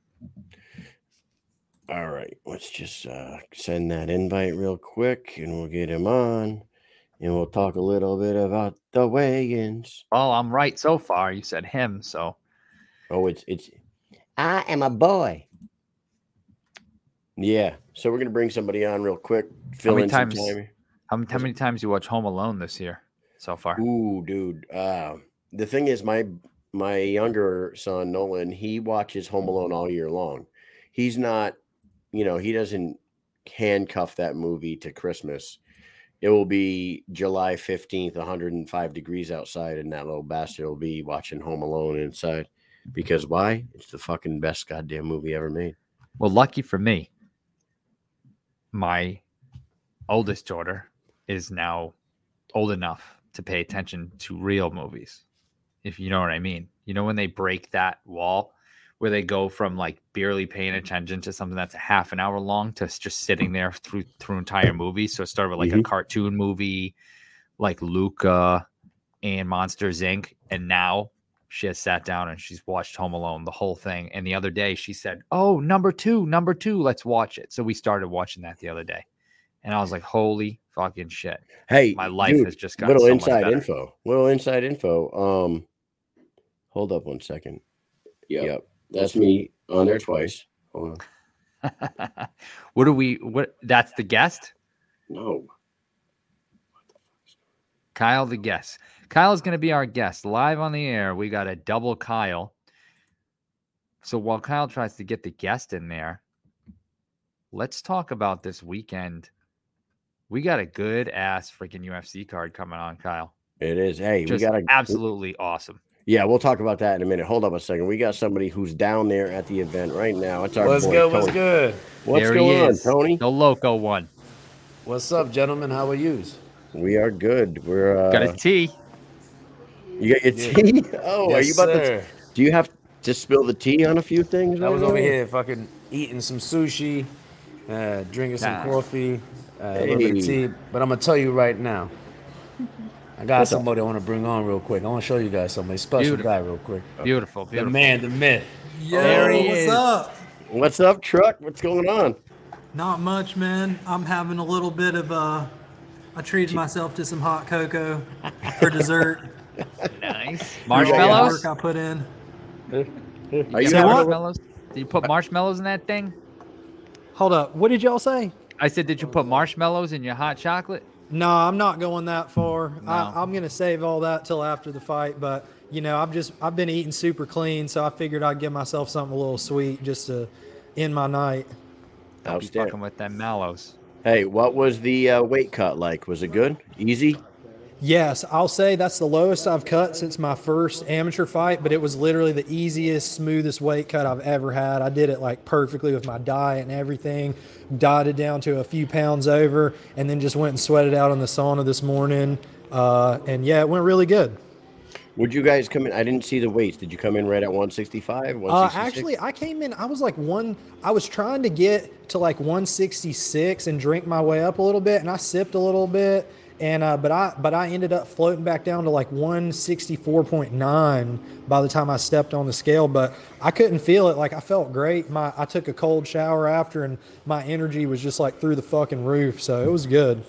All right, let's just uh, send that invite real quick, and we'll get him on, and we'll talk a little bit about the weigh-ins. Oh, I'm right so far. You said him, so Oh, it's it's. I am a boy. Yeah, so we're gonna bring somebody on real quick. Fill many in some times- time. how, how many times you watch Home Alone this year so far? Ooh, dude. Uh, the thing is, my my younger son Nolan, he watches Home Alone all year long. He's not, you know, he doesn't handcuff that movie to Christmas. It will be July fifteenth, one hundred and five degrees outside, and that little bastard will be watching Home Alone inside. Because why? It's the fucking best goddamn movie ever made. Well, lucky for me, my oldest daughter is now old enough to pay attention to real movies, if you know what I mean. You know, when they break that wall where they go from like barely paying attention to something that's a half an hour long to just sitting there through through entire movies. So it started with like a Mhm. cartoon movie like Luca and Monsters Inc. And now she has sat down and she's watched Home Alone, the whole thing. And the other day she said, Oh, number two, number two, let's watch it. So we started watching that the other day. And I was like, Holy fucking shit. Hey, My life dude, has just got a little so inside better. info. Little inside info. Um, hold up one second. Yep, that's me on there twice. Hold on. [laughs] what do we what that's the guest? No, Kyle the guest. Kyle is going to be our guest live on the air. We got a double Kyle. So while Kyle tries to get the guest in there, let's talk about this weekend. We got a good ass freaking UFC card coming on, Kyle. it is. Hey, Just we got a absolutely awesome. Yeah, we'll talk about that in a minute. Hold up a second. We got somebody who's down there at the event right now. It's our What's boy, good? What's good? What's There going on. Tony? The Loco one. What's up, gentlemen? How are yous? We are good. We're uh, Got a tea. you got your Yeah. tea. [laughs] Oh, are you about to? Do you have to spill the tea on a few things? I right was over here fucking eating some sushi, uh, drinking some Nah. coffee, uh, a little bit of tea. But I'm gonna tell you right now, I got What's up? somebody I want to bring on real quick. I want to show you guys somebody special Beautiful. guy real quick. Beautiful, The man, the myth. Yo, There he what's is. up? What's up, truck? What's going on? Not much, man. I'm having a little bit of uh I treated myself to some hot cocoa for dessert. [laughs] Nice. for all the Marshmallows? Work I put in. Are You you got having marshmallows? Did you put marshmallows in that thing? Hold up. What did y'all say? I said, did you put marshmallows in your hot chocolate? No, I'm not going that far. No. I, I'm gonna save all that till after the fight. But you know, I've just I've been eating super clean, so I figured I'd give myself something a little sweet just to end my night. Don't be Outstanding. fucking with them mallows. Hey, what was the uh, weight cut like? Was it good? Easy? Yes, I'll say that's the lowest I've cut since my first amateur fight, but it was literally the easiest, smoothest weight cut I've ever had. I did it like perfectly with my diet and everything, dotted down to a few pounds over, and then just went and sweated out in the sauna this morning. Uh, and yeah, it went really good. Would you guys come in? I didn't see the weights. Did you come in right at 165? Uh, actually, I came in. I was like one. I was trying to get to like 166 and drink my way up a little bit, and I sipped a little bit, and uh, but I but I ended up floating back down to like 164.9 by the time I stepped on the scale. But I couldn't feel it. Like I felt great. My I took a cold shower after, and my energy was just like through the fucking roof. So it was good.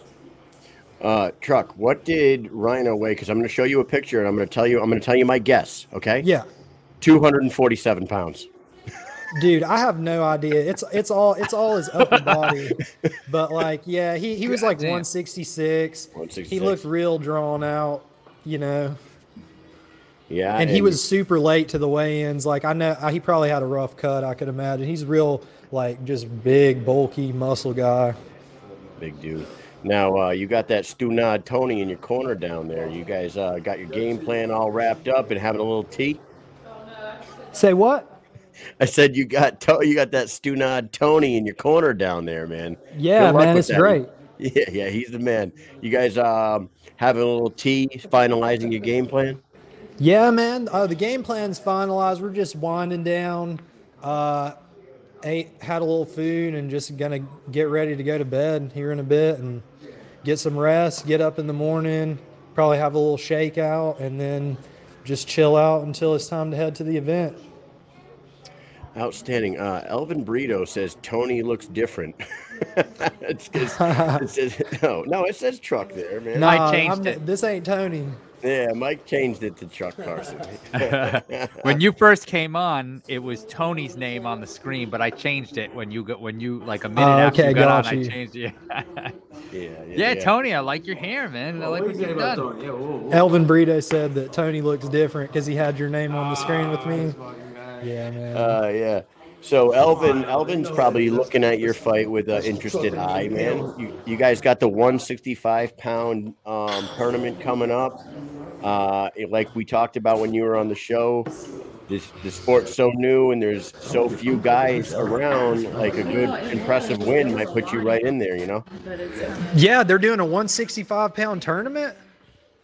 Uh, truck. What did Rhino weigh? Because I'm going to show you a picture, and I'm going to tell you. I'm going to tell you my guess. Okay. Yeah. 247 pounds. Dude, I have no idea. It's it's all it's all his upper [laughs] body, but like yeah, he, he was like Goddamn. 166. 166. He looked real drawn out, you know. Yeah. and he was super late to the weigh-ins. Like I know he probably had a rough cut. I could imagine. He's real like just big, bulky, muscle guy. big dude. Now uh, you got that Stunad Tony in your corner down there. You guys uh, got your game plan all wrapped up and having a little tea. Say what? I said you got to- you got that Stunad Tony in your corner down there, man. Yeah, man, it's that. great. [laughs] Yeah, yeah, he's the man. You guys um, having a little tea, finalizing your game plan. Yeah, man. Uh, the game plan's finalized. We're just winding down. Uh, ate, had a little food, and just gonna get ready to go to bed here in a bit and get some rest. Get up in the morning. Probably have a little shakeout, and then just chill out until it's time to head to the event. Outstanding. Uh, Elvin Brito says Tony looks different. [laughs] it's, it's, it says [laughs] no, no. It says truck there, man. I changed I'm- it. This ain't Tony. Yeah, Mike changed it to Chuck Carson. [laughs] when you first came on, it was Tony's name on the screen, but I changed it when you got when you like a minute Oh, after okay, you got got on. you. I changed it. [laughs] yeah, yeah, yeah, Tony, I like your hair, man. I like what you've done. Elvin Brito said that Tony looks different because he had your name on the screen with me. Yeah, man. Uh, yeah. So Elvin, Elvin's probably looking at your fight with an interested eye, man. You, you guys got the 165 pound um, tournament coming up. Uh, it- like we talked about when you were on the show, this the sport's so new and there's so few guys around. Like a good, impressive win might put you right in there. You know? yeah, they're doing a 165 pound tournament.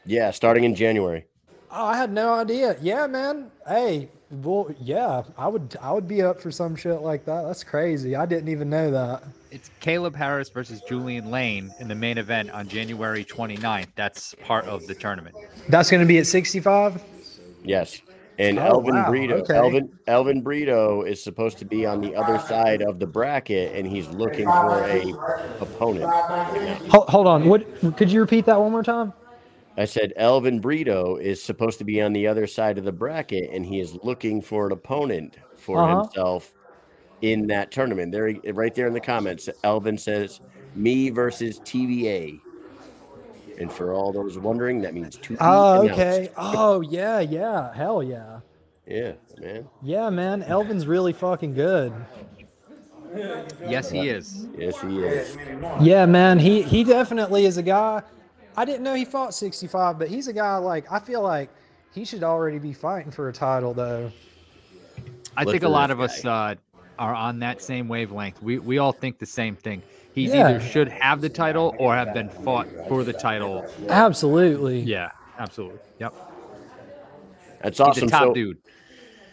Yeah, starting in January. Oh, I had no idea. Yeah, man. Hey, well, yeah, I would, I would be up for some shit like that. That's crazy. I didn't even know that. It's Caleb Harris versus Julian Lane in the main event on January 29th. That's part of the tournament. That's going to be at 65. Yes. And Oh, Elvin wow, Brito, okay. Elvin Elvin Brito is supposed to be on the other side of the bracket, and he's looking for a opponent. right. Hold, hold on. What? Could you repeat that one more time? I said Elvin Brito is supposed to be on the other side of the bracket, and he is looking for an opponent for Uh-huh. himself in that tournament. There, right there in the comments, Elvin says me versus TBA. And for all those wondering, that means two. Oh, okay. Oh, yeah, yeah. Hell yeah. [laughs] Yeah, man. Yeah, man. Elvin's really fucking good. Yes, he is. Yes, he is. Yeah, man. He he definitely is a guy. I didn't know he fought 65, but he's a guy like I feel like he should already be fighting for a title though. I Look think a lot this of us uh, are on that same wavelength. We we all think the same thing. He's Yeah. either should have the title or have been fought for the title. Absolutely. Yeah, absolutely. Yep. That's He's awesome. top so, dude.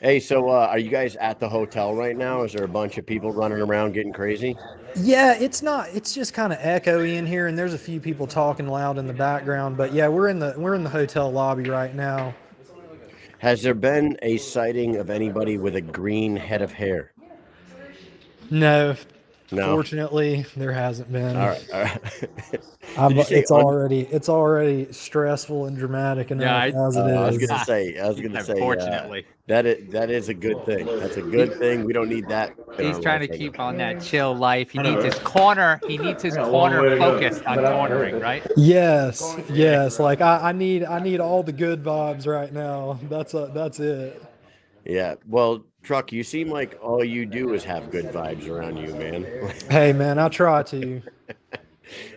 Hey, so uh, are you guys at the hotel right now? Is there a bunch of people running around getting crazy? Yeah, it's not. It's just kind of echoey in here, and there's a few people talking loud in the background. But yeah, we're in the we're in the hotel lobby right now. Has there been a sighting of anybody with a green head of hair? No, No. fortunately, there hasn't been. All right. All right. [laughs] I'm- Did you say it's un- already it's already stressful and dramatic enough Yeah, I- as it Uh, I was gonna say. I was [laughs] gonna say. uh, Unfortunately. that is that is a good thing. That's a good thing. We don't need that. He's trying to keep now. on that chill life. He needs his corner. He needs his corner focused on cornering, right? Yes, yes. Like I, I need I need all the good vibes right now. That's a, that's it. Yeah. Well, truck. You seem like all you do is have good vibes around you, man. [laughs] Hey man, I try to. [laughs]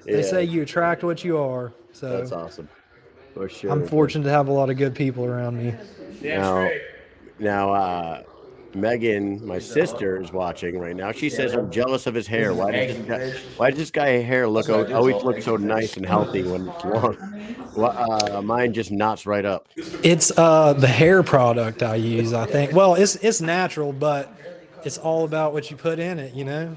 They say you attract what you are. So that's awesome. For sure. I'm fortunate to have a lot of good people around me. Now, now, uh, Megan, my sister, is watching right now. She says I'm jealous of his hair. Why does this guy, why does this guy hair look al- always look so nice and healthy when it's long? Well, uh, mine just knots right up. It's uh the hair product I use, I think. Well, it's it's natural, but it's all about what you put in it, you know?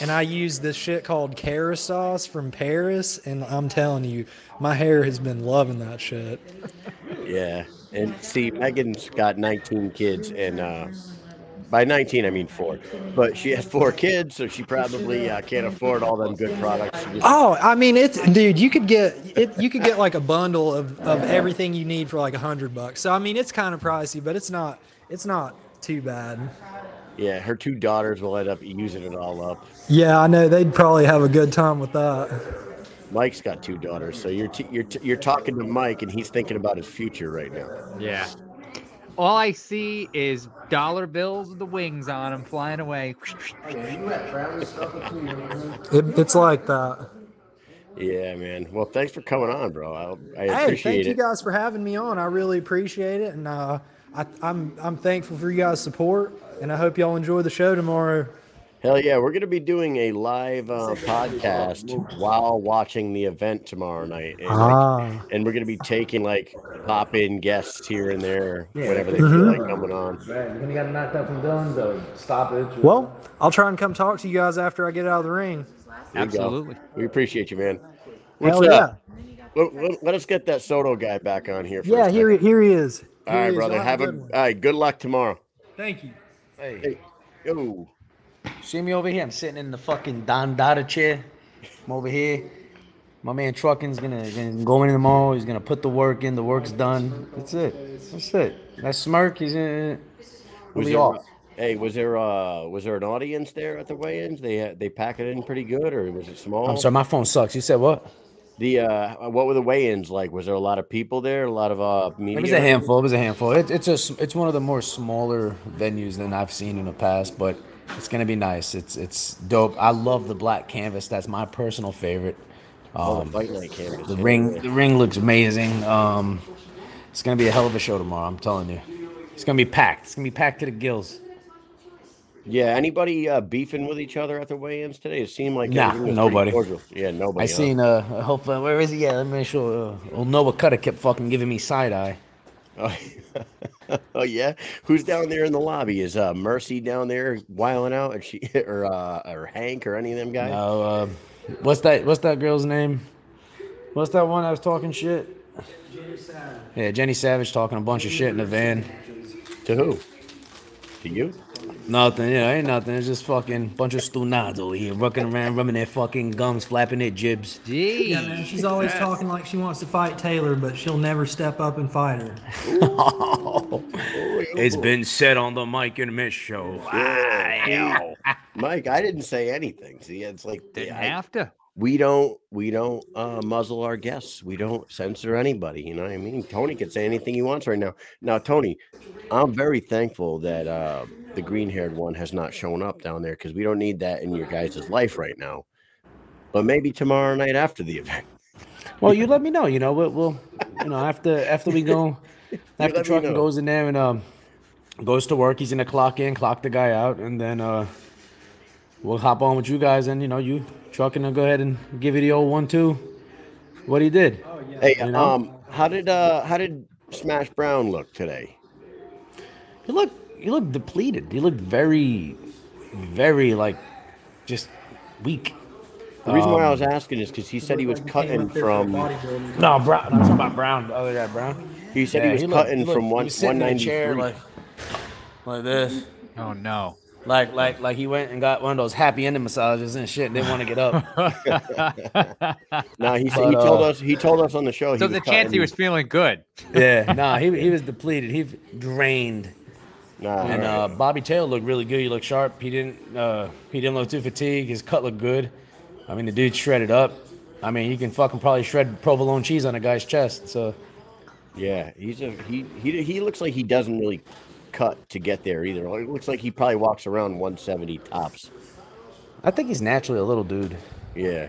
And I use this shit called Kerastase from Paris, and I'm telling you, my hair has been loving that shit. Yeah, and see, Megan's got 19 kids, and uh, by 19 I mean four. But she has four kids, so she probably uh, can't afford all them good products. Oh, I mean it's dude, you could get it you could get like a bundle of, of everything you need for like a hundred bucks. So I mean it's kind of pricey, but it's not it's not too bad. yeah, her two daughters will end up using it all up. Yeah, I know they'd probably have a good time with that. Mike's got two daughters, so you're t- you're t- you're talking to Mike, and he's thinking about his future right now. Yeah. All I see is dollar bills with the wings on them flying away. It, it's like that. Yeah, man. Well, thanks for coming on, bro. I, I Hey, appreciate thank you guys for having me on. I really appreciate it, and uh, I, I'm I'm thankful for you guys' support, and I hope y'all enjoy the show tomorrow. Hell yeah, we're gonna be doing a live uh, podcast while watching the event tomorrow night, and, like, Ah, and we're gonna be taking like pop in guests here and there whenever they feel Mhm. like coming on. When you got knocked out from guns or stoppage. well, I'll try and come talk to you guys after I get out of the ring. There go. Absolutely. We appreciate you, man. What's Hell yeah, up? Let, let- let us get that Soto guy back on here. For yeah. Here second. here he is. All Here right, he is. brother. Y'all Have a good all right. Good luck tomorrow. Thank you. Hey, Yo. See me over here? I'm sitting in the fucking Don Dada chair. I'm over here. My man Trucking's gonna, gonna go in tomorrow. He's gonna put the work in. The work's done. That's it. That's it. That smirk, he's in. We'll Was be there, off. hey, was there uh was there an audience there at the weigh-ins? They they pack it in pretty good, or was it small? I'm sorry, my phone sucks. You said what? The uh, what were the weigh-ins like? Was there a lot of people there? A lot of uh media? It was a handful. It was a handful. It, it's a it's one of the more smaller venues than I've seen in the past, but it's gonna be nice. It's it's dope. I love the black canvas. That's my personal favorite. Oh, Um, the fight night canvas. the ring the ring looks amazing. Um, it's gonna be a hell of a show tomorrow. I'm telling you. It's gonna be packed. It's gonna be packed to the gills. Yeah. Anybody uh, beefing with each other at the weigh-ins today? It seemed like Nah, everything was pretty nobody. Yeah, nobody. I huh? seen uh hopefully where is he? Yeah, let me make sure. Uh, old Noah Cutter kept fucking giving me side eye. Oh, [laughs] [laughs] oh yeah. Who's down there in the lobby? Is uh Mercy down there wiling out, or she [laughs] or uh or Hank or any of them guys? No, uh, what's that? What's that girl's name? What's that one I was talking shit? Yeah, Jenny Savage talking a bunch of shit in the van. To who? To you? Nothing, yeah, ain't nothing. It's just fucking bunch of stunads over here, rocking around, rubbing their fucking gums, flapping their jibs. Gee. Yeah, man. She's always talking like she wants to fight Taylor, but she'll never step up and fight her. [laughs] It's been said on the Mike and Miss show. Wow. Mike, I didn't say anything. See, it's like Didn't I- have to. We don't we don't uh, muzzle our guests. We don't censor anybody. You know what I mean? Tony can say anything he wants right now. Now, Tony, I'm very thankful that uh, the green haired one has not shown up down there because we don't need that in your guys' life right now. But maybe tomorrow night after the [laughs] event. Well, you let me know. You know, we'll, we'll you know, after after we go, [laughs] after trucking goes in there and um goes to work, he's gonna clock in, clock the guy out, and then uh we'll hop on with you guys, and you know, you trucking will go ahead and give you the old one two. What he did. Hey, You know? um, how did uh, how did Smash Brown look today? He looked he looked depleted. He looked very, very like just weak. The reason why I Um, was asking is because he said he was cutting from. No, Brown. I'm talking about Brown. The other guy, Brown. He said he was looked- cutting looked- from one was sitting one in a ninety chair like like this. Oh no. Like like like he went and got one of those happy ending massages and shit. and Didn't want to get up. [laughs] No, he But, he told uh, us he told us on the show. so he the was chance he was feeling good. yeah, [laughs] nah, he he was depleted. He drained. Nah, And all uh. Bobby Taylor looked really good. He looked sharp. He didn't uh, he didn't look too fatigued. His cut looked good. I mean, the dude shredded up. I mean, he can fucking probably shred provolone cheese on a guy's chest. So yeah, he's a he he he looks like he doesn't really cut to get there either. It looks like he probably walks around one seventy tops. I think he's naturally a little dude. Yeah.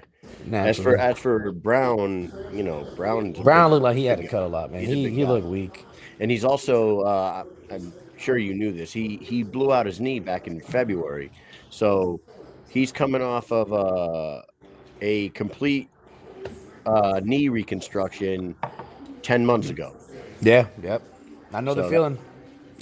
As for as for Brown, you know, Brown Brown looked like he had to cut a lot, man. He he looked weak. and he's also uh, I'm sure you knew this. He he blew out his knee back in February, so he's coming off of uh, a complete uh, knee reconstruction ten months ago. Yeah, yep. I know So the that- feeling.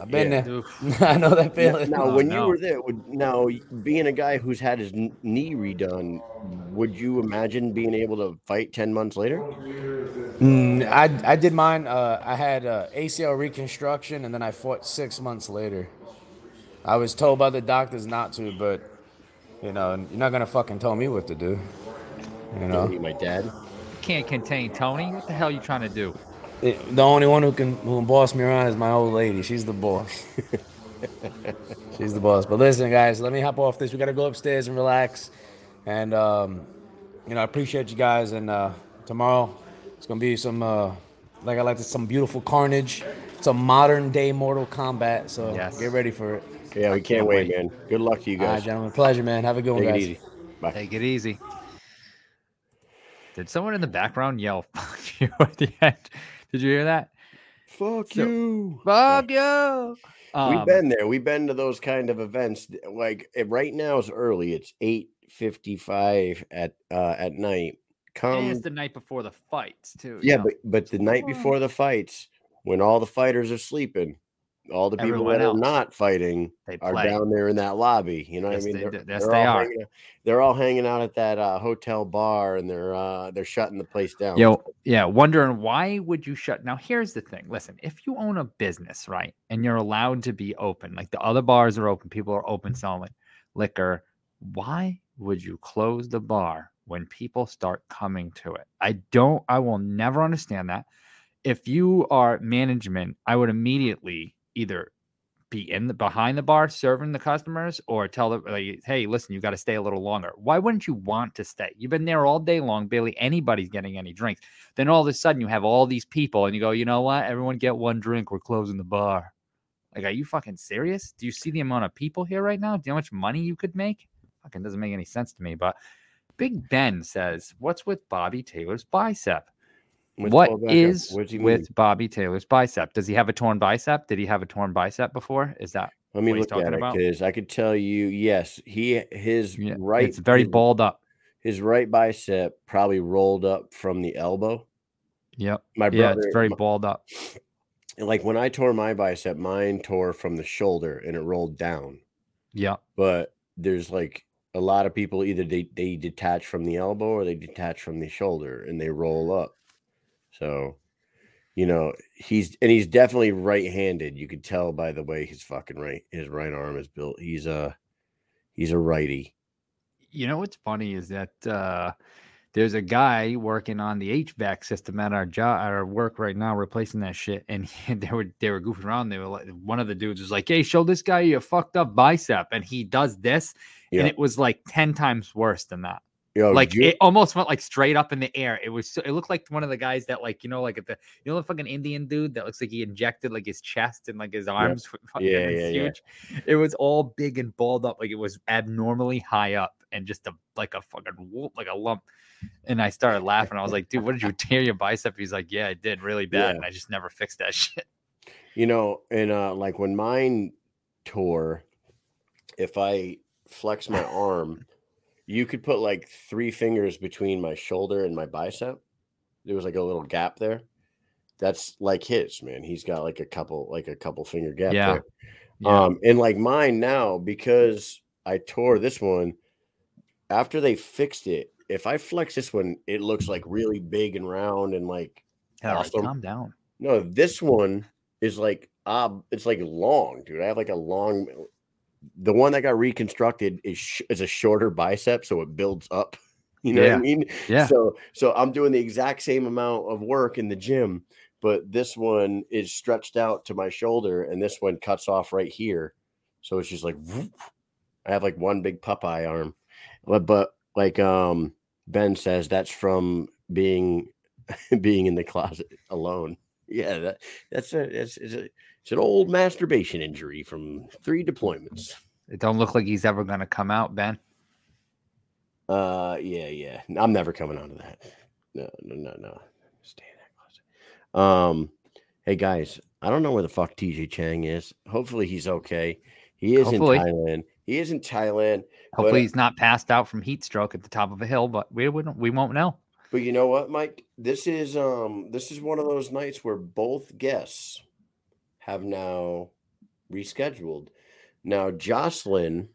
I've been Yeah. there. [laughs] I know that feeling. Now, Oh, when no. you were there, would now being a guy who's had his knee redone, would you imagine being able to fight ten months later? Mm, I I did mine. Uh, I had uh, ACL reconstruction, and then I fought six months later. I was told by the doctors not to, but you know, you're not gonna fucking tell me what to do. You know, Tony, my dad. Can't contain Tony. What the hell are you trying to do? It- the only one who can who can boss me around is my old lady. She's the boss. [laughs] She's the boss. But listen, guys, let me hop off this. We gotta go upstairs and relax. And um, you know, I appreciate you guys. And uh, tomorrow it's gonna be some uh, like I like to some beautiful carnage. It's a modern day Mortal Kombat. So Yes. get ready for it. Yeah, we can't, can't wait, wait. man. Good luck to you guys. All right, gentlemen. Pleasure, man. Have a good one, Take it easy. Bye. Take it easy. Did someone in the background yell "fuck you" at the end? Did you hear that? Fuck So- you. Fuck you. Um, We've been there. We've been to those kind of events. Like right now, it's early. It's eight fifty-five at uh, at night. Come, it's the night before the fights too. yeah, know? but but the night before the fights, when all the fighters are sleeping, all the people Everyone that else. are not fighting are down there in that lobby. You know Yes, what I mean? they They're, do. Yes, they're they all are. Hanging out, they're all hanging out at that uh, hotel bar, and they're uh, they're shutting the place down. Yo, yeah, wondering why would you shut? Now, here's the thing. Listen, if you own a business, right, and you're allowed to be open, like the other bars are open, people are open selling liquor. Why would you close the bar when people start coming to it? I don't. I will never understand that. If you are management, I would immediately either be in the behind the bar serving the customers or tell them like hey listen you got to stay a little longer. Why wouldn't you want to stay? You've been there all day long barely anybody's getting any drinks. Then all of a sudden you have all these people and you go you know what? Everyone get one drink we're closing the bar. Like are you fucking serious? Do you see the amount of people here right now? Do you know how much money you could make? Fucking doesn't make any sense to me but big ben says what's with bobby taylor's bicep What pull back up. is What do you mean? with Bobby Taylor's bicep? Does he have a torn bicep? Did he have a torn bicep before? Is that Let me look at it about? because I could tell you. Yes, he his yeah, right. It's very balled up. His right bicep probably rolled up from the elbow. Yep. My brother, Yeah, it's very my- balled up. [sniffs] like when I tore my bicep, mine tore from the shoulder and it rolled down. Yep. But there's like a lot of people either they, they detach from the elbow or they detach from the shoulder and they roll up. So, you know, he's and he's definitely right-handed. You could tell by the way his fucking right his right arm is built. He's a he's a righty. You know what's funny is that uh, there's a guy working on the HVAC system at our job, our work right now, replacing that shit. And [laughs] he, they were they were goofing around. They were like, one of the dudes was like, "Hey, show this guy your fucked up bicep," and he does this, Yeah. and it was like ten times worse than that. Yo, like Ju- it almost went like straight up in the air. It was so, it looked like one of the guys that like you know like at the you know the fucking Indian dude that looks like he injected like his chest and like his arms. [laughs] Yeah, was yeah, yeah. huge. It was all big and balled up like it was abnormally high up and just a like a fucking whoop, like a lump. And I started laughing. I was like, dude, what did you [laughs] tear your bicep? He's like, yeah, I did really bad, Yeah. and I just never fixed that [laughs] shit. You know, and uh like when mine tore, if I flex my arm, you could put like three fingers between my shoulder and my bicep. There was like a little gap there. That's like his, man. He's got like a couple, like a couple finger gap Yeah. there. Yeah. Um, and like mine now, because I tore this one, after they fixed it, if I flex this one, it looks like really big and round and like All right, awesome. calm down. no, this one is like uh it's like long, dude. I have like a long the one that got reconstructed is sh- is a shorter bicep, so it builds up. [laughs] You know what I mean? Yeah. So so I'm doing the exact same amount of work in the gym, but this one is stretched out to my shoulder, and this one cuts off right here. So it's just like whoop. I have like one big Popeye arm, but, but like um Ben says, that's from being [laughs] being in the closet alone. Yeah, that, that's a it's, it's a it's an old masturbation injury from three deployments. It don't look like he's ever gonna come out, Ben. Uh, yeah, yeah. I'm never coming out of that. No, no, no, no. Stay in that closet. Um, hey guys, I don't know where the fuck TJ Chang is. Hopefully he's okay. He is Hopefully. in Thailand. He is in Thailand. Hopefully, But- he's not passed out from heat stroke at the top of a hill, but we wouldn't. We won't know. But you know what, Mike? This is um this is one of those nights where both guests have now rescheduled. Now Jocelyn,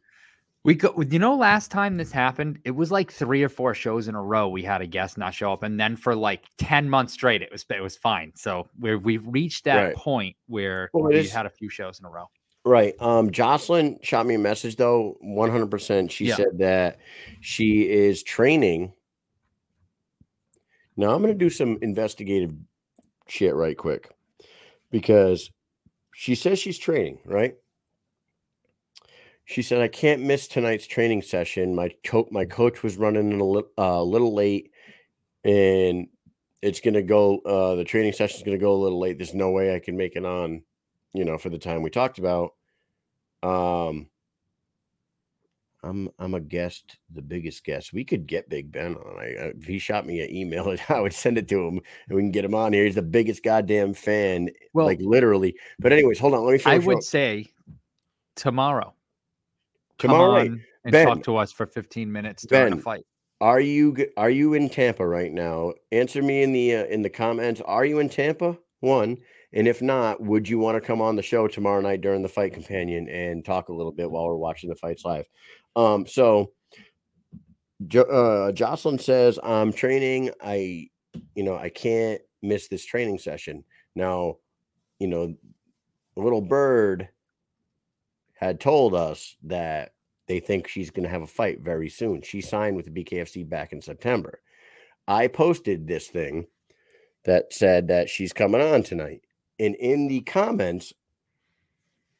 We go. You know, last time this happened, it was like three or four shows in a row. We had a guest not show up, and then for like ten months straight, it was it was fine. So we we've reached that Right. point where Well, we had a few shows in a row. right? Um, Jocelyn shot me a message though, 100%. She Yeah. said that she is training. Now I'm gonna do some investigative shit right quick because she says she's training, right? She said, "I can't miss tonight's training session. My coach, my coach was running a li- uh, little late, and it's gonna go. Uh, the training session is gonna go a little late. There's no way I can make it on, you know, for the time we talked about. Um, I'm I'm a guest, the biggest guest. We could get Big Ben on. I, if he shot me an email, [laughs] I would send it to him, and we can get him on here. He's the biggest goddamn fan, Well, like literally. But anyways, hold on. Let me I would up. say tomorrow. tomorrow and Ben. talk to us for 15 minutes during a fight. Are you are you in Tampa right now? Answer me in the uh, in the comments. Are you in Tampa? One, and if not, would you want to come on the show tomorrow night during the fight companion and talk a little bit while we're watching the fights live? Um, so jo- uh, Jocelyn says I'm training. I, you know, I can't miss this training session. Now, you know, little bird had told us that they think she's going to have a fight very soon. She signed with the BKFC back in September. I posted this thing that said that she's coming on tonight. And in the comments,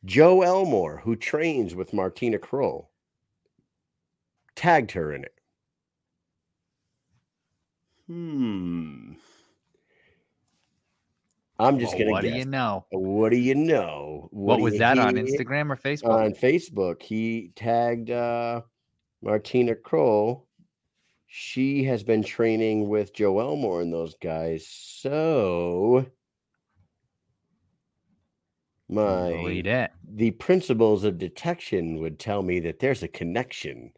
Joe Elmore, who trains with Martina Kroll, tagged her in it. Hmm. I'm just Well, going what to do you know? What do you know? What, do was that on? Instagram or Facebook? on Facebook, he tagged uh, Martina Kroll. She has been training with Joe Elmore and those guys. So my the principles of detection would tell me that there's a connection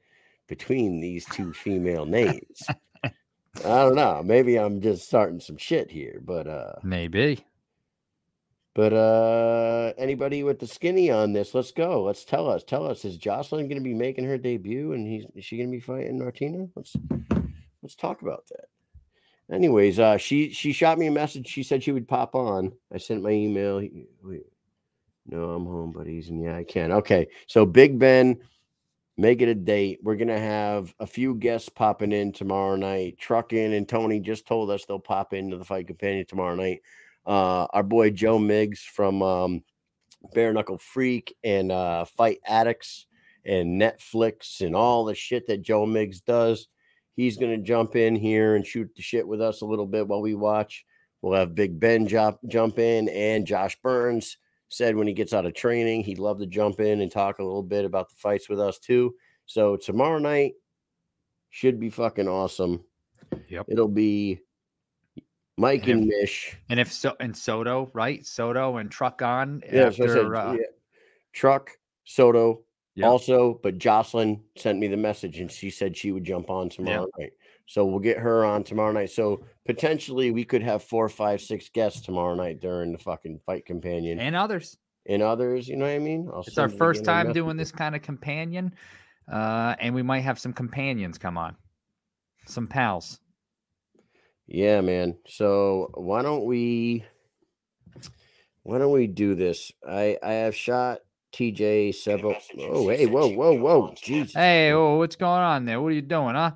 between these two female names. I don't know. Maybe I'm just starting some shit here, but uh Maybe. but uh anybody with the skinny on this, let's go. Let's tell us. Tell us, is Jocelyn gonna be making her debut and he's is she gonna be fighting Martina? Let's let's talk about that. Anyways, uh she she shot me a message. She said she would pop on. I sent my email. Wait, no, I'm home, buddies, and yeah, I can. Okay, so Big Ben, make it a date. We're gonna have a few guests popping in tomorrow night. Truckin and Tony just told us they'll pop into the fight companion tomorrow night. Uh, our boy Joe Miggs from um, Bare Knuckle Freak and uh, Fight Addicts and Netflix and all the shit that Joe Miggs does. He's gonna jump in here and shoot the shit with us a little bit while we watch. We'll have Big Ben jump jump in and Josh Burns said when he gets out of training, he'd love to jump in and talk a little bit about the fights with us too. So tomorrow night should be fucking awesome. Yep. It'll be Mike And and Mish. And if so, and Soto, right? Soto and Truck on Yeah, so I said, after. uh, yeah. Truck, Soto, Yep. also, but Jocelyn sent me the message and she said she would jump on tomorrow night. So we'll get her on tomorrow night. So potentially we could have four, five, six guests tomorrow night during the fucking fight companion and others. and others. You know what I mean? I'll It's our first time doing Messenger. this kind of companion, uh, and we might have some companions come on, some pals. Yeah, man. So why don't we why don't we do this? I I have shot TJ several. Oh, hey, whoa, whoa, whoa, Jesus. Hey, oh, what's going on there? What are you doing, huh?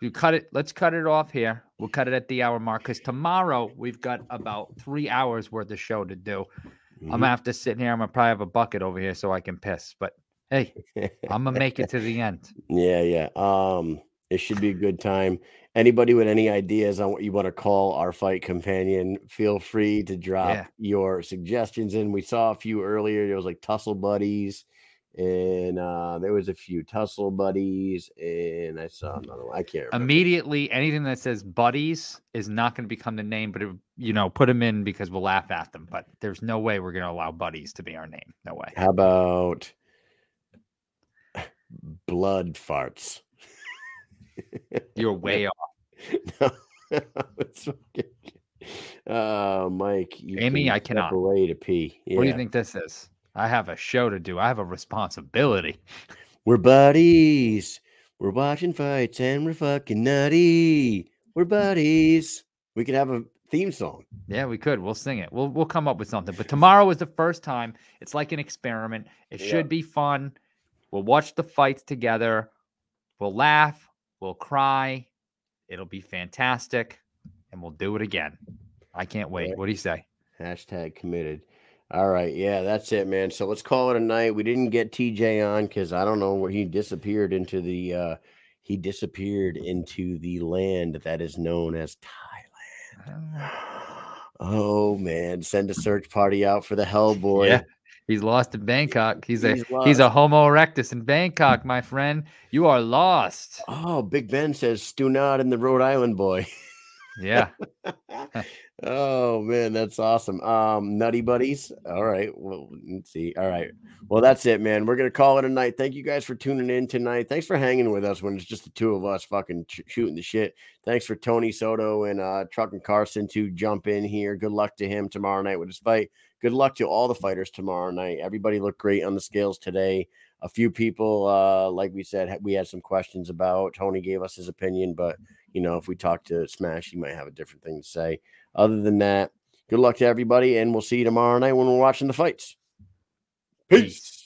You cut it. Let's cut it off here. We'll cut it at the hour mark because tomorrow we've got about three hours worth of show to do. I'm Mhm. gonna have to sit here. I'm gonna probably have a bucket over here so I can piss. But hey, I'm gonna make it to the end. [laughs] Yeah, yeah. Um, it should be a good time. Anybody with any ideas on what you want to call our fight companion, feel free to drop Yeah. your suggestions in. We saw a few earlier. There was like Tussle Buddies and uh, there was a few tussle buddies, and I saw another one. I can't remember. Immediately, anything that says buddies is not going to become the name, but it, you know, put them in because we'll laugh at them. But there's no way we're going to allow buddies to be our name. No way. How about blood farts? [laughs] You're way off. [laughs] no, [laughs] it's okay. Uh, Mike, you Amy, I cannot. away to pee. What do you think this is? I have a show to do. I have a responsibility. We're buddies. We're watching fights and we're fucking nutty. We're mm. buddies. We could have a theme song. Yeah, we could. We'll sing it. We'll we'll come up with something. But tomorrow is the first time. It's like an experiment. It Yeah. should be fun. We'll watch the fights together. We'll laugh. We'll cry. It'll be fantastic, and we'll do it again. I can't wait. What do you say? Hashtag committed. All right. Yeah, that's it, man. So let's call it a night. We didn't get TJ on because I don't know where he disappeared into the uh he disappeared into the land that is known as Thailand. Oh man, send a search party out for the Hellboy. Yeah, he's lost in Bangkok. He's a He's he's a. Homo erectus in Bangkok, my friend. You are lost. Oh, Big Ben says Stu Nod and the Rhode Island boy. Yeah. [laughs] oh man, that's awesome. Um, Nutty Buddies. All right. Well, let's see. All right. Well, that's it, man. We're gonna call it a night. Thank you guys for tuning in tonight. Thanks for hanging with us when it's just the two of us fucking sh- shooting the shit. Thanks for Tony Soto and uh Truck and Carson to jump in here. Good luck to him tomorrow night with his fight. Good luck to all the fighters tomorrow night. Everybody looked great on the scales today. A few people, uh, like we said, we had some questions about. Tony gave us his opinion, but you know, if we talk to Smash, he might have a different thing to say. Other than that, good luck to everybody, and we'll see you tomorrow night when we're watching the fights. Peace.